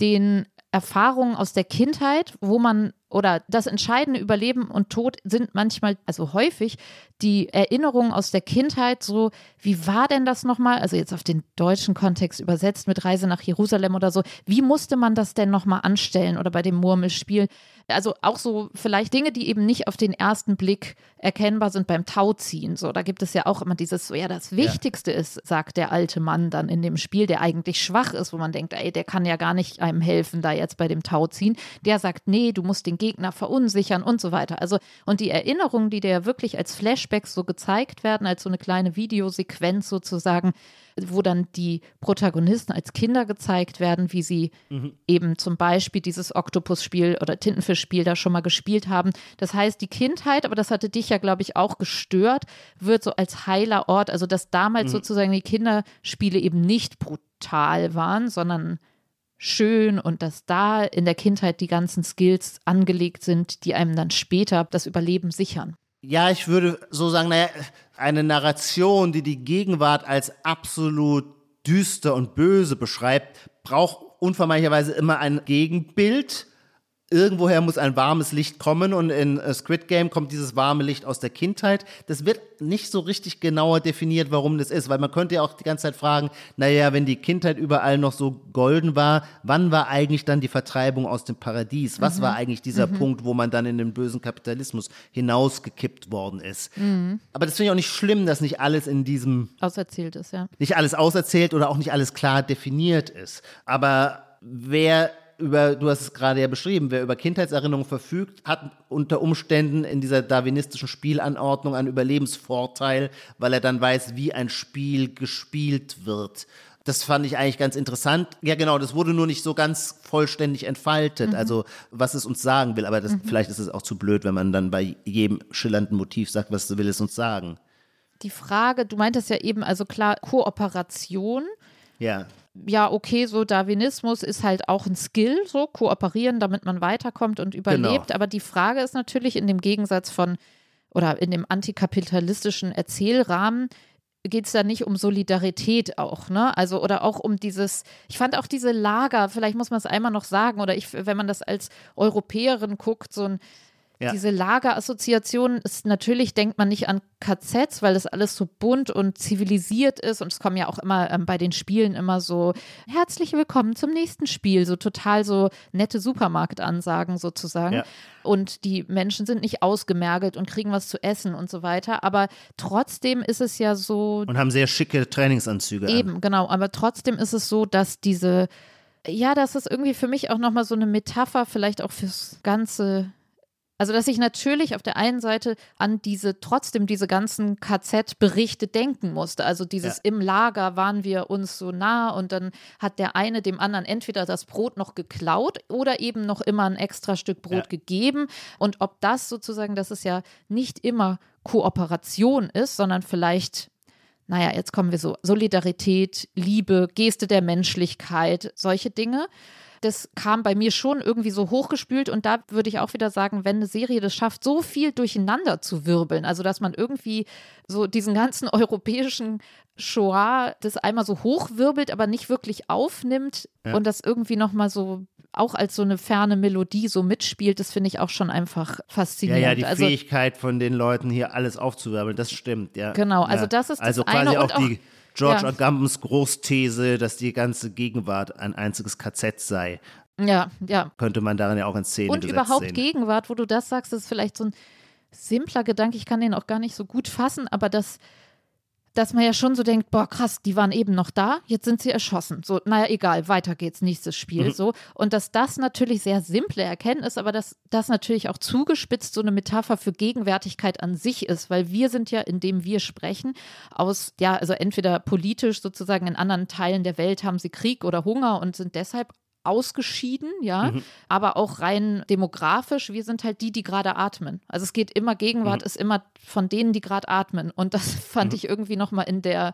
S2: den Erfahrungen aus der Kindheit, wo man oder das entscheidende über Leben und Tod sind manchmal, also häufig, die Erinnerungen aus der Kindheit, so, wie war denn das nochmal? Also jetzt auf den deutschen Kontext übersetzt mit Reise nach Jerusalem oder so. Wie musste man das denn nochmal anstellen oder bei dem Murmelspiel? Also auch so vielleicht Dinge, die eben nicht auf den ersten Blick erkennbar sind beim Tauziehen. So, da gibt es ja auch immer dieses, so ja, das Wichtigste ja. ist, sagt der alte Mann dann in dem Spiel, der eigentlich schwach ist, wo man denkt, ey, der kann ja gar nicht einem helfen, da jetzt bei dem Tauziehen. Der sagt, nee, du musst den Gegner verunsichern und so weiter. Also, und die Erinnerungen, die dir ja wirklich als Flashbacks so gezeigt werden, als so eine kleine Videosequenz sozusagen, wo dann die Protagonisten als Kinder gezeigt werden, wie sie mhm. eben zum Beispiel dieses Oktopus-Spiel oder Tintenfisch-Spiel da schon mal gespielt haben. Das heißt, die Kindheit, aber das hatte dich ja, glaube ich, auch gestört, wird so als heiler Ort, also dass damals mhm. sozusagen die Kinderspiele eben nicht brutal waren, sondern schön und dass da in der Kindheit die ganzen Skills angelegt sind, die einem dann später das Überleben sichern.
S3: Ja, ich würde so sagen, naja, eine Narration, die die Gegenwart als absolut düster und böse beschreibt, braucht unvermeidlicherweise immer ein Gegenbild irgendwoher muss ein warmes Licht kommen und in Squid Game kommt dieses warme Licht aus der Kindheit. Das wird nicht so richtig genauer definiert, warum das ist, weil man könnte ja auch die ganze Zeit fragen, naja, wenn die Kindheit überall noch so golden war, wann war eigentlich dann die Vertreibung aus dem Paradies? Was mhm. war eigentlich dieser mhm. Punkt, wo man dann in den bösen Kapitalismus hinausgekippt worden ist? Mhm. Aber das finde ich auch nicht schlimm, dass nicht alles in diesem
S2: auserzählt ist, ja.
S3: Nicht alles auserzählt oder auch nicht alles klar definiert ist. Aber wer über, du hast es gerade ja beschrieben, wer über Kindheitserinnerungen verfügt, hat unter Umständen in dieser darwinistischen Spielanordnung einen Überlebensvorteil, weil er dann weiß, wie ein Spiel gespielt wird. Das fand ich eigentlich ganz interessant. Ja, genau, das wurde nur nicht so ganz vollständig entfaltet, mhm. also was es uns sagen will. Aber das, mhm. vielleicht ist es auch zu blöd, wenn man dann bei jedem schillernden Motiv sagt, was will es uns sagen.
S2: Die Frage, du meintest ja eben, also klar, Kooperation.
S3: Ja
S2: ja, okay, so Darwinismus ist halt auch ein Skill, so kooperieren, damit man weiterkommt und überlebt. Genau. Aber die Frage ist natürlich in dem Gegensatz von oder in dem antikapitalistischen Erzählrahmen, geht es da nicht um Solidarität auch, ne? Also oder auch um dieses, ich fand auch diese Lager, vielleicht muss man es einmal noch sagen, oder ich, wenn man das als Europäerin guckt, so ein ja. Diese Lagerassoziation ist natürlich, denkt man nicht an KZs, weil das alles so bunt und zivilisiert ist. Und es kommen ja auch immer ähm, bei den Spielen immer so herzlich willkommen zum nächsten Spiel, so total so nette Supermarktansagen sozusagen. Ja. Und die Menschen sind nicht ausgemergelt und kriegen was zu essen und so weiter. Aber trotzdem ist es ja so.
S3: Und haben sehr schicke Trainingsanzüge.
S2: Eben, an. genau. Aber trotzdem ist es so, dass diese ja, das ist irgendwie für mich auch nochmal so eine Metapher, vielleicht auch fürs ganze also, dass ich natürlich auf der einen Seite an diese, trotzdem diese ganzen KZ-Berichte denken musste. Also dieses ja. im Lager waren wir uns so nah und dann hat der eine dem anderen entweder das Brot noch geklaut oder eben noch immer ein extra Stück Brot ja. gegeben. Und ob das sozusagen, dass es ja nicht immer Kooperation ist, sondern vielleicht naja, jetzt kommen wir so, Solidarität, Liebe, Geste der Menschlichkeit, solche Dinge das kam bei mir schon irgendwie so hochgespült und da würde ich auch wieder sagen, wenn eine Serie das schafft, so viel durcheinander zu wirbeln, also dass man irgendwie so diesen ganzen europäischen Shoah das einmal so hochwirbelt, aber nicht wirklich aufnimmt ja. und das irgendwie nochmal so auch als so eine ferne Melodie so mitspielt, das finde ich auch schon einfach faszinierend.
S3: Ja, ja, die also, Fähigkeit von den Leuten hier alles aufzuwirbeln, das stimmt, ja.
S2: Genau, also das ist
S3: also
S2: das
S3: quasi
S2: eine.
S3: auch, auch die George ja. Agambens Großthese, dass die ganze Gegenwart ein einziges KZ sei.
S2: Ja, ja.
S3: Könnte man darin ja auch in Szene
S2: Und überhaupt sehen. Gegenwart, wo du das sagst, ist vielleicht so ein simpler Gedanke, ich kann den auch gar nicht so gut fassen, aber das dass man ja schon so denkt, boah, krass, die waren eben noch da, jetzt sind sie erschossen. So, naja, egal, weiter geht's, nächstes Spiel. Mhm. So. Und dass das natürlich sehr simple Erkenntnis, aber dass das natürlich auch zugespitzt so eine Metapher für Gegenwärtigkeit an sich ist, weil wir sind ja, indem wir sprechen, aus, ja, also entweder politisch sozusagen in anderen Teilen der Welt haben sie Krieg oder Hunger und sind deshalb ausgeschieden, ja, mhm. aber auch rein demografisch, wir sind halt die, die gerade atmen. Also es geht immer, Gegenwart mhm. ist immer von denen, die gerade atmen. Und das fand mhm. ich irgendwie nochmal in der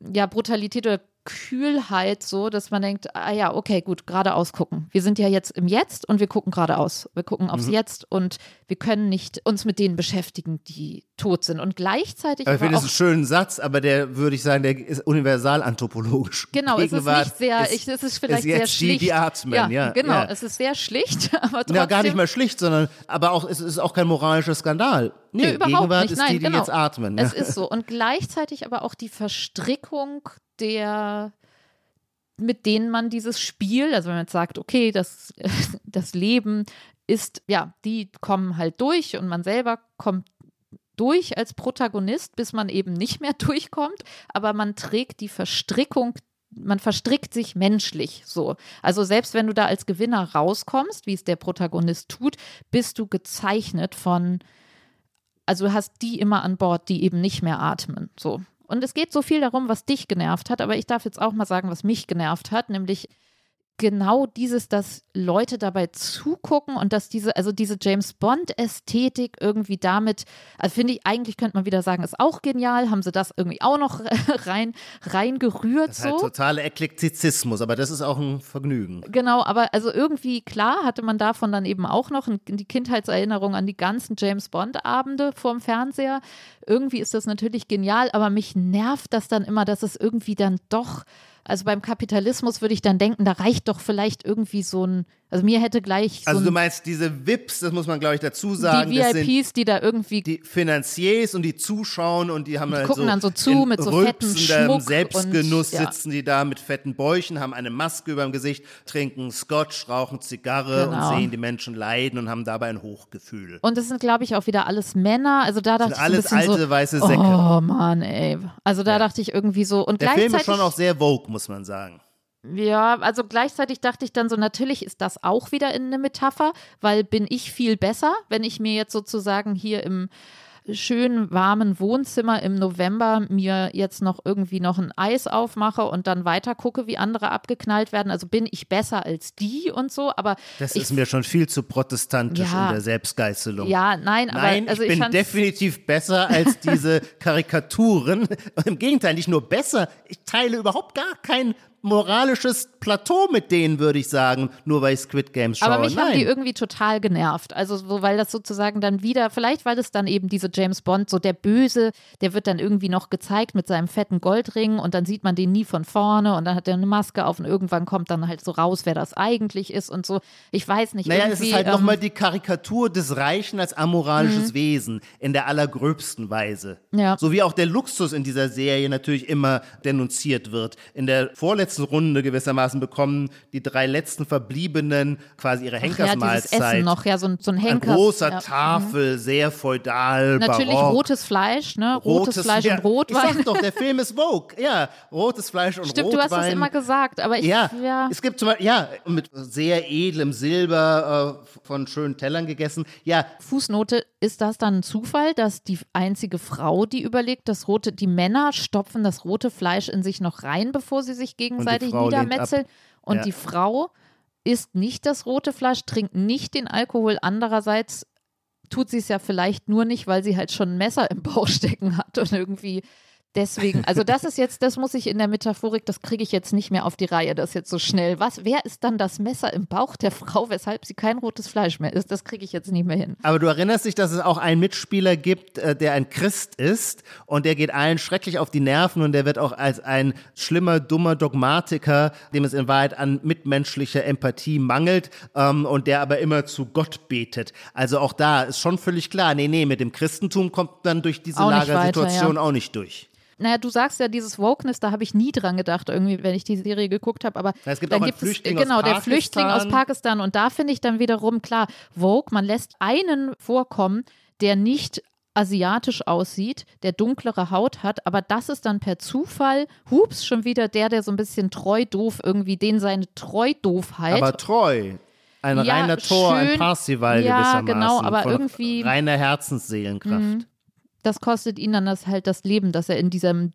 S2: ja, Brutalität oder Kühlheit so, dass man denkt, ah ja, okay, gut, geradeaus gucken. Wir sind ja jetzt im Jetzt und wir gucken geradeaus. Wir gucken aufs mhm. Jetzt und wir können nicht uns mit denen beschäftigen, die tot sind. Und gleichzeitig.
S3: Aber ich finde das einen schönen Satz, aber der würde ich sagen, der ist universal anthropologisch.
S2: Genau, es ist nicht sehr, ist, ich, es ist vielleicht ist sehr schlicht.
S3: Die, die atmen, ja, ja
S2: genau,
S3: ja.
S2: es ist sehr schlicht, aber trotzdem.
S3: Ja, gar nicht mal schlicht, sondern, aber auch, es ist auch kein moralischer Skandal. Nee, nee überhaupt Gegenwart nicht. ist Nein, die, die genau. jetzt atmen.
S2: Es ist so. Und gleichzeitig aber auch die Verstrickung der mit denen man dieses Spiel, also wenn man jetzt sagt, okay, das, das Leben ist, ja, die kommen halt durch und man selber kommt durch als Protagonist, bis man eben nicht mehr durchkommt, aber man trägt die Verstrickung man verstrickt sich menschlich so. Also selbst wenn du da als Gewinner rauskommst, wie es der Protagonist tut, bist du gezeichnet von, also hast die immer an Bord, die eben nicht mehr atmen. So. Und es geht so viel darum, was dich genervt hat, aber ich darf jetzt auch mal sagen, was mich genervt hat, nämlich genau dieses, dass Leute dabei zugucken und dass diese, also diese James Bond-Ästhetik irgendwie damit, also finde ich, eigentlich könnte man wieder sagen, ist auch genial, haben sie das irgendwie auch noch rein, reingerührt. Das ist
S3: so. halt totaler Eklektizismus, aber das ist auch ein Vergnügen.
S2: Genau, aber also irgendwie, klar, hatte man davon dann eben auch noch die Kindheitserinnerung an die ganzen James Bond-Abende vorm Fernseher. Irgendwie ist das natürlich genial, aber mich nervt das dann immer, dass es irgendwie dann doch also beim Kapitalismus würde ich dann denken, da reicht doch vielleicht irgendwie so ein, also mir hätte gleich so
S3: Also du meinst diese VIPs, das muss man glaube ich dazu sagen,
S2: die VIPs, die da irgendwie
S3: die Financiers und die zuschauen und die haben die halt
S2: gucken
S3: so
S2: dann so zu mit so fetten Schmuck
S3: Selbstgenuss
S2: und,
S3: ja. sitzen die da mit fetten Bäuchen, haben eine Maske über dem Gesicht, trinken Scotch, rauchen Zigarre genau. und sehen die Menschen leiden und haben dabei ein Hochgefühl.
S2: Und das sind glaube ich auch wieder alles Männer, also da dachte ich
S3: alles
S2: alte
S3: so, weiße Säcke.
S2: Oh Mann, ey. Also da ja. dachte ich irgendwie so und
S3: Der
S2: gleichzeitig
S3: Film ist schon auch sehr vogue, muss man sagen.
S2: Ja, also gleichzeitig dachte ich dann so, natürlich ist das auch wieder in eine Metapher, weil bin ich viel besser, wenn ich mir jetzt sozusagen hier im schönen warmen Wohnzimmer im November mir jetzt noch irgendwie noch ein Eis aufmache und dann weiter gucke, wie andere abgeknallt werden. Also bin ich besser als die und so, aber
S3: das
S2: ich,
S3: ist mir schon viel zu protestantisch ja, in der Selbstgeißelung.
S2: Ja, nein, aber
S3: nein,
S2: also
S3: ich bin definitiv besser als diese Karikaturen. Im Gegenteil, nicht nur besser, ich teile überhaupt gar kein moralisches Plateau mit denen, würde ich sagen, nur weil ich Squid Games schaue.
S2: Aber mich
S3: Nein.
S2: haben die irgendwie total genervt. Also so, weil das sozusagen dann wieder, vielleicht weil es dann eben diese James Bond, so der Böse, der wird dann irgendwie noch gezeigt mit seinem fetten Goldring und dann sieht man den nie von vorne und dann hat er eine Maske auf und irgendwann kommt dann halt so raus, wer das eigentlich ist und so. Ich weiß nicht.
S3: Naja, es ist halt
S2: ähm,
S3: nochmal die Karikatur des Reichen als amoralisches Wesen in der allergröbsten Weise.
S2: Ja.
S3: So wie auch der Luxus in dieser Serie natürlich immer denunziert wird. In der vorletzten Runde gewissermaßen bekommen die drei letzten Verbliebenen quasi ihre
S2: ja,
S3: Henkersmahlzeit.
S2: Essen noch, ja, so, ein- so ein
S3: An
S2: Henkers.
S3: großer
S2: ja.
S3: Tafel, sehr feudal,
S2: Natürlich
S3: barock.
S2: rotes Fleisch, ne? Rotes, Fleisch
S3: ja,
S2: und Rotwein.
S3: Ich sag doch, der Film ist Vogue. Ja, rotes Fleisch und
S2: Stimmt,
S3: Rotwein.
S2: du hast es immer gesagt, aber ich,
S3: Ja,
S2: ja.
S3: es gibt zum Beispiel, ja, mit sehr edlem Silber äh, von schönen Tellern gegessen. Ja,
S2: Fußnote, ist das dann ein Zufall, dass die einzige Frau, die überlegt, das rote, die Männer stopfen das rote Fleisch in sich noch rein, bevor sie sich gegenseitig
S3: Lehnt
S2: niedermetzeln und
S3: Ja.
S2: die Frau isst nicht das rote Fleisch, trinkt nicht den Alkohol, andererseits tut sie es ja vielleicht nur nicht, weil sie halt schon ein Messer im Bauch stecken hat und irgendwie deswegen, also das ist jetzt, das muss ich in der Metaphorik, das kriege ich jetzt nicht mehr auf die Reihe, das jetzt so schnell. Was, wer ist dann das Messer im Bauch der Frau, weshalb sie kein rotes Fleisch mehr isst? Das kriege ich jetzt nicht mehr hin.
S3: aber du erinnerst dich, dass es auch einen Mitspieler gibt, äh, der ein Christ ist und der geht allen schrecklich auf die Nerven und der wird auch als ein schlimmer, dummer Dogmatiker, dem es in Wahrheit an mitmenschlicher Empathie mangelt ähm, und der aber immer zu Gott betet. Also auch da ist schon völlig klar, nee, nee, mit dem Christentum kommt dann durch diese Lagersituation
S2: weiter,
S3: auch nicht durch.
S2: Naja, du sagst ja, dieses Wokeness, da habe ich nie dran gedacht, irgendwie, wenn ich die Serie geguckt habe. Aber
S3: es gibt
S2: dann
S3: auch
S2: gibt
S3: Flüchtling
S2: es,
S3: aus
S2: genau, der Flüchtling aus
S3: Pakistan.
S2: Und da finde ich dann wiederum klar, Vogue, man lässt einen vorkommen, der nicht asiatisch aussieht, der dunklere Haut hat, aber das ist dann per Zufall, hups, schon wieder der, der so ein bisschen treu doof irgendwie, den seine Treu-Doofheit.
S3: Aber treu. Ein
S2: Ja,
S3: reiner Tor, ein
S2: schön.
S3: Parsival
S2: Ja,
S3: gewissermaßen.
S2: genau, aber irgendwie- Mhm.
S3: Reiner Herzensseelenkraft.
S2: Das kostet ihn dann das halt das Leben, dass er in diesem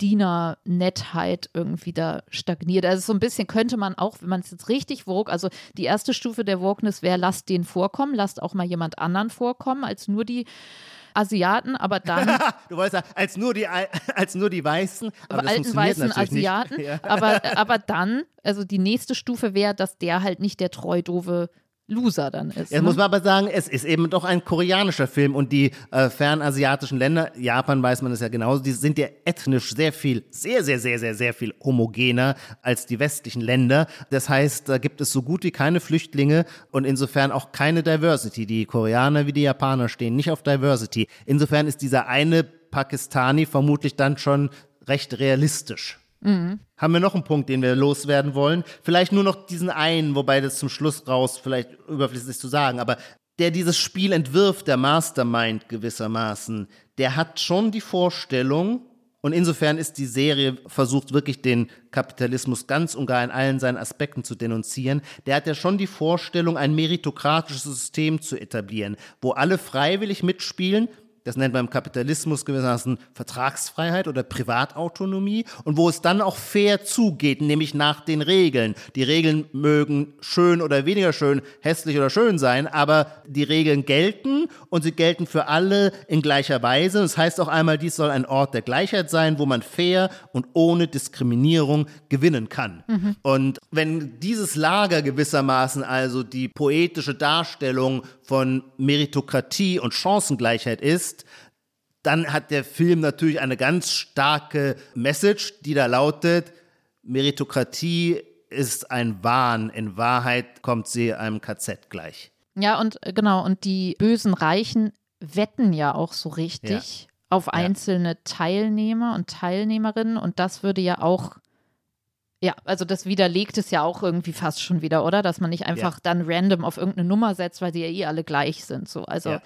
S2: Diener-Nettheit irgendwie da stagniert. Also so ein bisschen könnte man auch, wenn man es jetzt richtig Vogue, also die erste Stufe der Wokeness wäre, lasst den vorkommen, lasst auch mal jemand anderen vorkommen, als nur die Asiaten, aber dann
S3: Du wolltest sagen, als nur die, Al- als nur die Weißen. Aber das
S2: alten weißen Asiaten.
S3: Ja.
S2: Aber, aber dann, also die nächste Stufe wäre, dass der halt nicht der treu doofe Loser dann ist.
S3: Jetzt
S2: ne?
S3: muss man aber sagen, es ist eben doch ein koreanischer Film und die äh, fernasiatischen Länder, Japan weiß man es ja genauso, die sind ja ethnisch sehr viel, sehr, sehr, sehr, sehr, sehr viel homogener als die westlichen Länder. Das heißt, da gibt es so gut wie keine Flüchtlinge und insofern auch keine Diversity. Die Koreaner wie die Japaner stehen nicht auf Diversity. Insofern ist dieser eine Pakistani vermutlich dann schon recht realistisch. Haben wir noch einen Punkt, den wir loswerden wollen? Vielleicht nur noch diesen einen, wobei das zum Schluss raus vielleicht überflüssig zu sagen, aber der dieses Spiel entwirft, der Mastermind gewissermaßen, der hat schon die Vorstellung, und insofern ist die Serie versucht wirklich den Kapitalismus ganz und gar in allen seinen Aspekten zu denunzieren. Der hat ja schon die Vorstellung, ein meritokratisches System zu etablieren, wo alle freiwillig mitspielen, das nennt man im Kapitalismus gewissermaßen Vertragsfreiheit oder Privatautonomie und wo es dann auch fair zugeht, nämlich nach den Regeln. Die Regeln mögen schön oder weniger schön, hässlich oder schön sein, aber die Regeln gelten und sie gelten für alle in gleicher Weise. Das heißt auch einmal, dies soll ein Ort der Gleichheit sein, wo man fair und ohne Diskriminierung gewinnen kann. Und wenn dieses Lager gewissermaßen also die poetische Darstellung von Meritokratie und Chancengleichheit ist, dann hat der Film natürlich eine ganz starke Message, die da lautet, Meritokratie ist ein Wahn. In Wahrheit kommt sie einem KZ gleich.
S2: Ja, und äh, genau, und die bösen Reichen wetten ja auch so richtig auf einzelne Teilnehmer und Teilnehmerinnen und das würde ja auch, ja, also das widerlegt es ja auch irgendwie fast schon wieder, oder? Dass man nicht einfach dann random auf irgendeine Nummer setzt, weil die ja eh alle gleich sind. So, also.
S3: Ja.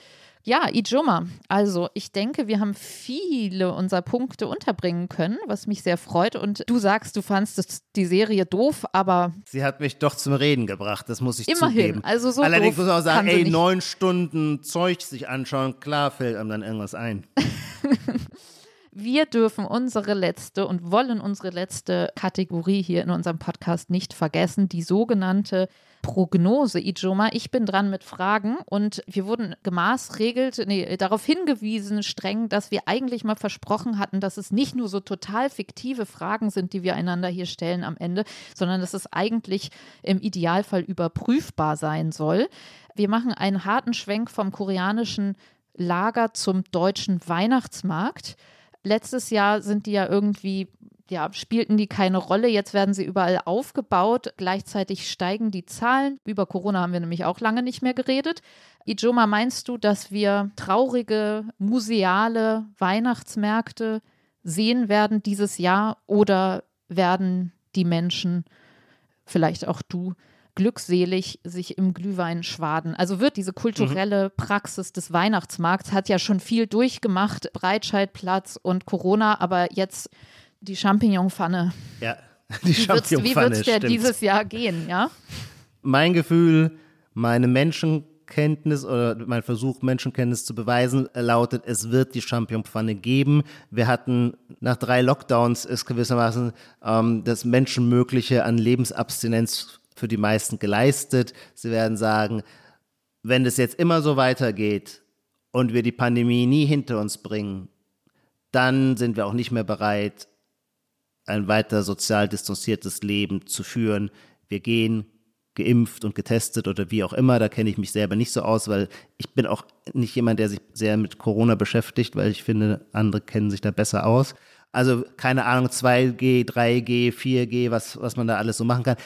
S2: Ja, Ijoma. Also ich denke, wir haben viele unserer Punkte unterbringen können, was mich sehr freut. Und du sagst, du fandst das, die Serie doof, aber
S3: Sie hat mich doch zum Reden gebracht, das muss ich
S2: Immerhin,
S3: zugeben.
S2: also so
S3: Allerdings
S2: doof
S3: muss man auch sagen, ey, neun Stunden Zeug sich anschauen, klar fällt einem dann irgendwas ein.
S2: wir dürfen unsere letzte und wollen unsere letzte Kategorie hier in unserem Podcast nicht vergessen, die sogenannte Prognose, Ijoma. Ich bin dran mit Fragen und wir wurden gemaßregelt, nee, darauf hingewiesen, streng, dass wir eigentlich mal versprochen hatten, dass es nicht nur so total fiktive Fragen sind, die wir einander hier stellen am Ende, sondern dass es eigentlich im Idealfall überprüfbar sein soll. Wir machen einen harten Schwenk vom koreanischen Lager zum deutschen Weihnachtsmarkt. Letztes Jahr sind die ja irgendwie ja, spielten die keine Rolle. Jetzt werden sie überall aufgebaut. Gleichzeitig steigen die Zahlen. Über Corona haben wir nämlich auch lange nicht mehr geredet. Ijoma, meinst du, dass wir traurige, museale Weihnachtsmärkte sehen werden dieses Jahr oder werden die Menschen, vielleicht auch du, glückselig sich im Glühwein schwaden. Also wird diese kulturelle mhm. Praxis des Weihnachtsmarkts, hat ja schon viel durchgemacht, Breitscheidplatz und Corona, aber jetzt die Champignonpfanne.
S3: Ja, die Champignonpfanne.
S2: Wie wird es dir dieses Jahr gehen, ja?
S3: Mein Gefühl, meine Menschenkenntnis oder mein Versuch, Menschenkenntnis zu beweisen, lautet, es wird die Champignonpfanne geben. Wir hatten nach drei Lockdowns ist gewissermaßen ähm, das Menschenmögliche an Lebensabstinenz für die meisten geleistet. Sie werden sagen, wenn es jetzt immer so weitergeht und wir die Pandemie nie hinter uns bringen, dann sind wir auch nicht mehr bereit, ein weiter sozial distanziertes Leben zu führen. Wir gehen geimpft und getestet oder wie auch immer, da kenne ich mich selber nicht so aus, weil ich bin auch nicht jemand, der sich sehr mit Corona beschäftigt, weil ich finde, andere kennen sich da besser aus. Also keine Ahnung, 2G, 3G, 4G, was, was man da alles so machen kann.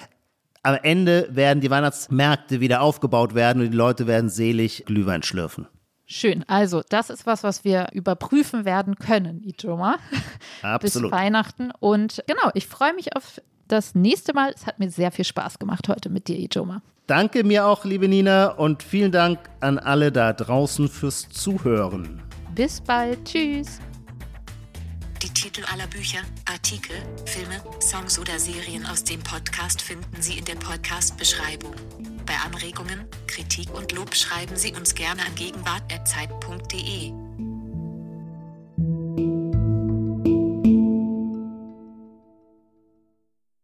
S3: Am Ende werden die Weihnachtsmärkte wieder aufgebaut werden und die Leute werden selig Glühwein schlürfen.
S2: Schön. Also, das ist was, was wir überprüfen werden können, Ijoma.
S3: Absolut.
S2: Bis Weihnachten. Und genau, ich freue mich auf das nächste Mal. Es hat mir sehr viel Spaß gemacht heute mit dir, Ijoma.
S3: Danke mir auch, liebe Nina, und vielen Dank an alle da draußen fürs Zuhören.
S2: Bis bald. Tschüss.
S1: Die Titel aller Bücher, Artikel, Filme, Songs oder Serien aus dem Podcast finden Sie in der Podcast-Beschreibung. Bei Anregungen, Kritik und Lob schreiben Sie uns gerne an gegenwart.zeit.de.